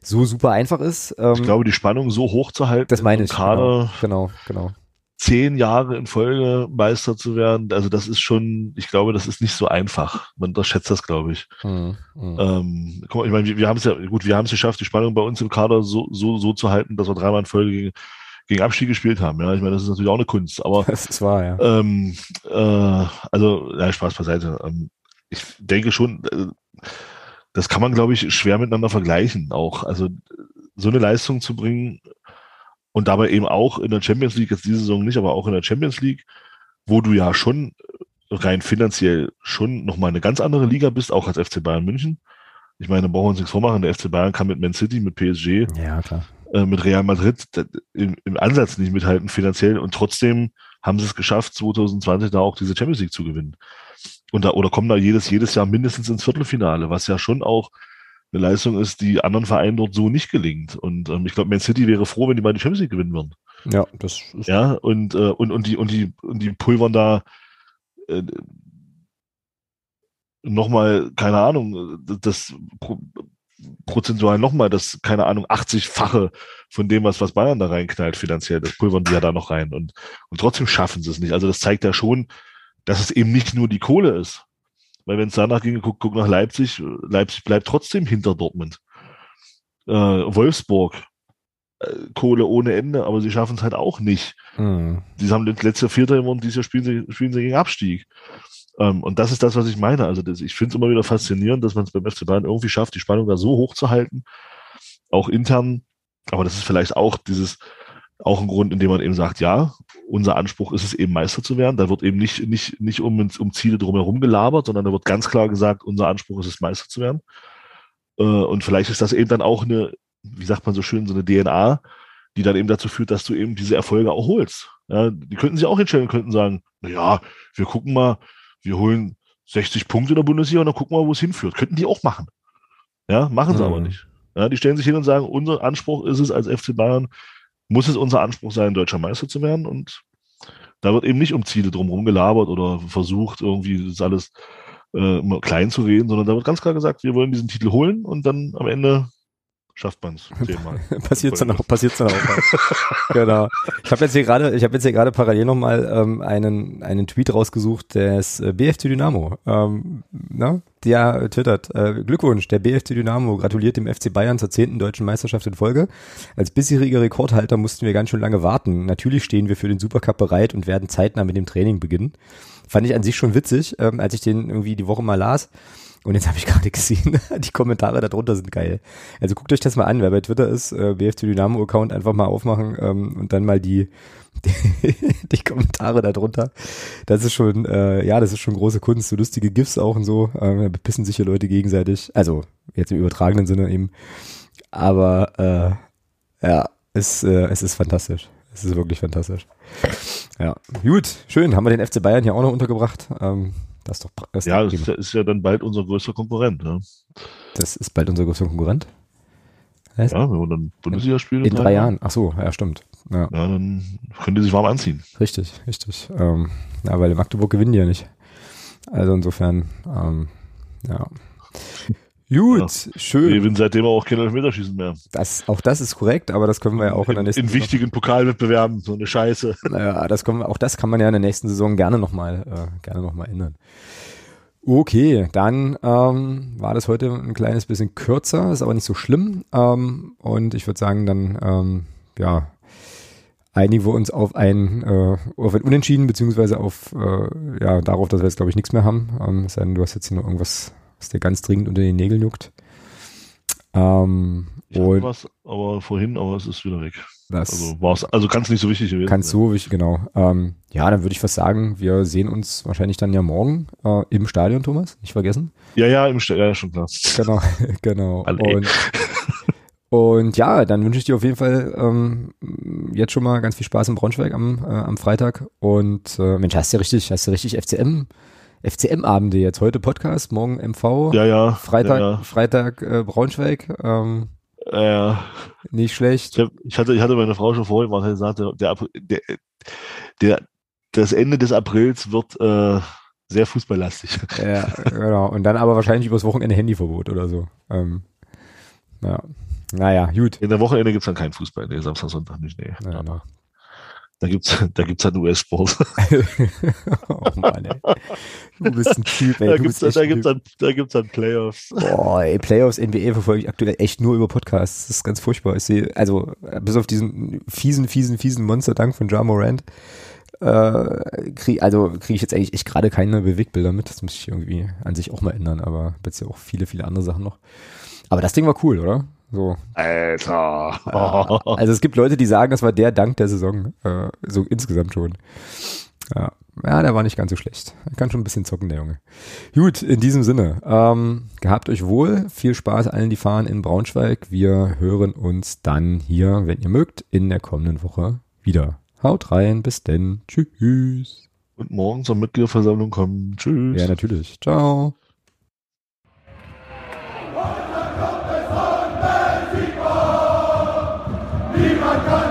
so super einfach ist. Ähm, ich glaube, die Spannung so hoch zu halten, das meine ich, Kader genau, genau, genau. Zehn Jahre in Folge Meister zu werden, also das ist schon, ich glaube, das ist nicht so einfach. Man unterschätzt das, glaube ich. Hm, hm. Ähm, guck mal, ich meine, wir, wir haben es ja, gut, wir haben es geschafft, die Spannung bei uns im Kader so, so, so zu halten, dass wir dreimal in Folge gegen gegen Abstieg gespielt haben. Ja, ich meine, das ist natürlich auch eine Kunst. Aber das ist wahr, ja. Ähm, äh, also, ja, Spaß beiseite. Ähm, ich denke schon, äh, das kann man, glaube ich, schwer miteinander vergleichen. Auch also so eine Leistung zu bringen und dabei eben auch in der Champions League jetzt diese Saison nicht, aber auch in der Champions League, wo du ja schon rein finanziell schon nochmal eine ganz andere Liga bist, auch als FC Bayern München. Ich meine, brauchen wir uns nichts vormachen. Der FC Bayern kann mit Man City, mit PSG, ja, klar. Äh, mit Real Madrid im, im, Ansatz nicht mithalten finanziell und trotzdem haben sie es geschafft, 2020 da auch diese Champions League zu gewinnen. Und da, oder kommen da jedes, jedes Jahr mindestens ins Viertelfinale, was ja schon auch eine Leistung ist, die anderen Vereinen dort so nicht gelingt. Und ähm, ich glaube, Man City wäre froh, wenn die mal die Champions League gewinnen würden. Ja, das ist Ja, und, äh, und, und, die, und, die, und die pulvern da äh, nochmal, keine Ahnung, das prozentual nochmal das, keine Ahnung, 80-fache von dem, was, was Bayern da reinknallt finanziell. Das pulvern die ja da noch rein. Und, und trotzdem schaffen sie es nicht. Also das zeigt ja schon, dass es eben nicht nur die Kohle ist. Weil wenn es danach ginge, guck, guck nach Leipzig, Leipzig bleibt trotzdem hinter Dortmund. Äh, Wolfsburg, äh, Kohle ohne Ende, aber sie schaffen es halt auch nicht. Mhm. Sie haben das letzte Vierter und dieses Jahr spielen sie, spielen sie gegen Abstieg. Ähm, und das ist das, was ich meine. Also das, ich finde es immer wieder faszinierend, dass man es beim FC Bayern irgendwie schafft, die Spannung da so hoch zu halten, auch intern. Aber das ist vielleicht auch dieses, auch ein Grund, in dem man eben sagt, ja, unser Anspruch ist es eben Meister zu werden. Da wird eben nicht, nicht, nicht um, um Ziele drumherum gelabert, sondern da wird ganz klar gesagt, unser Anspruch ist es Meister zu werden. Äh, und vielleicht ist das eben dann auch eine, wie sagt man so schön, so eine DNA, die dann eben dazu führt, dass du eben diese Erfolge auch holst. Ja, die könnten sich auch hinstellen, könnten sagen, na ja, wir gucken mal, wir holen 60 Punkte in der Bundesliga und dann gucken wir, wo es hinführt. Könnten die auch machen. Ja, machen sie mhm. aber nicht. Ja, die stellen sich hin und sagen, unser Anspruch ist es als FC Bayern, muss es unser Anspruch sein, deutscher Meister zu werden. Und da wird eben nicht um Ziele drumherum gelabert oder versucht, irgendwie das alles äh, klein zu reden, sondern da wird ganz klar gesagt, wir wollen diesen Titel holen und dann am Ende schafft man es zehnmal. passiert dann auch, passiert dann auch. genau. Ich habe jetzt hier gerade, ich habe jetzt hier gerade parallel nochmal ähm, einen einen Tweet rausgesucht des äh, BFC Dynamo. Ähm, ne? Der twittert, äh, Glückwunsch, der BFC Dynamo gratuliert dem FC Bayern zur zehnten deutschen Meisterschaft in Folge. Als bisheriger Rekordhalter mussten wir ganz schön lange warten. Natürlich stehen wir für den Supercup bereit und werden zeitnah mit dem Training beginnen. Fand ich an sich schon witzig, ähm, als ich den irgendwie die Woche mal las. Und jetzt habe ich gerade gesehen, die Kommentare darunter sind geil. Also guckt euch das mal an, wer bei Twitter ist, äh, BFC Dynamo Account einfach mal aufmachen ähm, und dann mal die, die, die Kommentare darunter. Das ist schon, äh, ja, das ist schon große Kunst, so lustige GIFs auch und so. Ähm, da bepissen sich hier Leute gegenseitig. Also jetzt im übertragenen Sinne eben. Aber äh, ja, es, äh, es ist fantastisch. Es ist wirklich fantastisch. Ja, gut, schön. Haben wir den FC Bayern hier auch noch untergebracht. Ähm, das ist doch das Ja, das ist ja, dann bald unser größter Konkurrent. Ne? Das ist bald unser größter Konkurrent? Heißt? Ja, wenn wir dann Bundesliga spielen. In, in drei Jahren. Jahren. Ach so, ja, stimmt. Ja. ja, dann können die sich warm anziehen. Richtig, richtig. Ähm, ja, weil in Magdeburg gewinnen die ja nicht. Also insofern, ähm, ja. Gut, Wir schön. gewinnen seitdem auch kein Elfmeterschießen mehr. Das, auch das ist korrekt, aber das können wir ja auch in der in, nächsten in wichtigen Pokalwettbewerben, so eine Scheiße. Ja, das können wir, auch das kann man ja in der nächsten Saison gerne nochmal, äh, gerne noch mal ändern. Okay, dann ähm, war das heute ein kleines bisschen kürzer, ist aber nicht so schlimm. Ähm, und ich würde sagen, dann ähm, ja, einigen wir uns auf ein, äh, auf ein Unentschieden, beziehungsweise auf äh, ja, darauf, dass wir jetzt, glaube ich, nichts mehr haben. Ähm, es sei denn, du hast jetzt hier noch irgendwas, was dir ganz dringend unter den Nägeln juckt. Ähm, Ich und was, aber vorhin, aber es ist wieder weg. das Also war's, also kann es nicht so wichtig gewesen Kannst sein. du, ich, genau. Ähm, ja, dann würde ich fast sagen, wir sehen uns wahrscheinlich dann ja morgen äh, im Stadion, Thomas, nicht vergessen. Ja, ja, im St ja, schon klar. Genau, genau. Alle. Und, und ja, dann wünsche ich dir auf jeden Fall ähm, jetzt schon mal ganz viel Spaß in Braunschweig am, äh, am Freitag. Und äh, Mensch, hast du richtig, hast du richtig FCM, FCM-Abende jetzt. Heute Podcast, morgen MV, Ja, ja. Freitag, Ja, Freitag äh, Braunschweig. Ähm, ja. ja. nicht schlecht. Ich, hab, ich, hatte, ich hatte meine Frau schon vorhin mal gesagt, der, der, der, das Ende des Aprils wird äh, sehr fußballlastig. Ja, genau. Und dann aber wahrscheinlich übers Wochenende Handyverbot oder so. Ähm, ja. Naja, gut. In der Wochenende gibt's dann keinen Fußball. Nee, Samstag, Sonntag nicht. Nee. Ja, genau. Da gibt's da gibt's dann US-Sport. oh Mann, ey. Du bist ein Typ, ey. Da du gibt's, da, ein gibt's dann, da gibt's dann Playoffs. Boah, ey, Playoffs NBA verfolge ich aktuell echt nur über Podcasts. Das ist ganz furchtbar. Ich sehe, also bis auf diesen fiesen, fiesen, fiesen Monster-Dank von Ja Morant, äh, krieg, also kriege ich jetzt eigentlich echt gerade keine Bewegbilder mit. Das muss ich irgendwie an sich auch mal ändern, aber jetzt ja auch viele, viele andere Sachen noch. Aber das Ding war cool, oder? So. Alter. Ja, also es gibt Leute, die sagen, das war der Dank der Saison, äh, so insgesamt schon. Ja. ja, der war nicht ganz so schlecht. Er kann schon ein bisschen zocken, der Junge. Gut, in diesem Sinne, ähm, gehabt euch wohl, viel Spaß allen, die fahren in Braunschweig. Wir hören uns dann hier, wenn ihr mögt, in der kommenden Woche wieder. Haut rein, bis denn, tschüss. Und morgen zur Mitgliederversammlung kommen. Tschüss. Ja, natürlich. Ciao. Niemand kann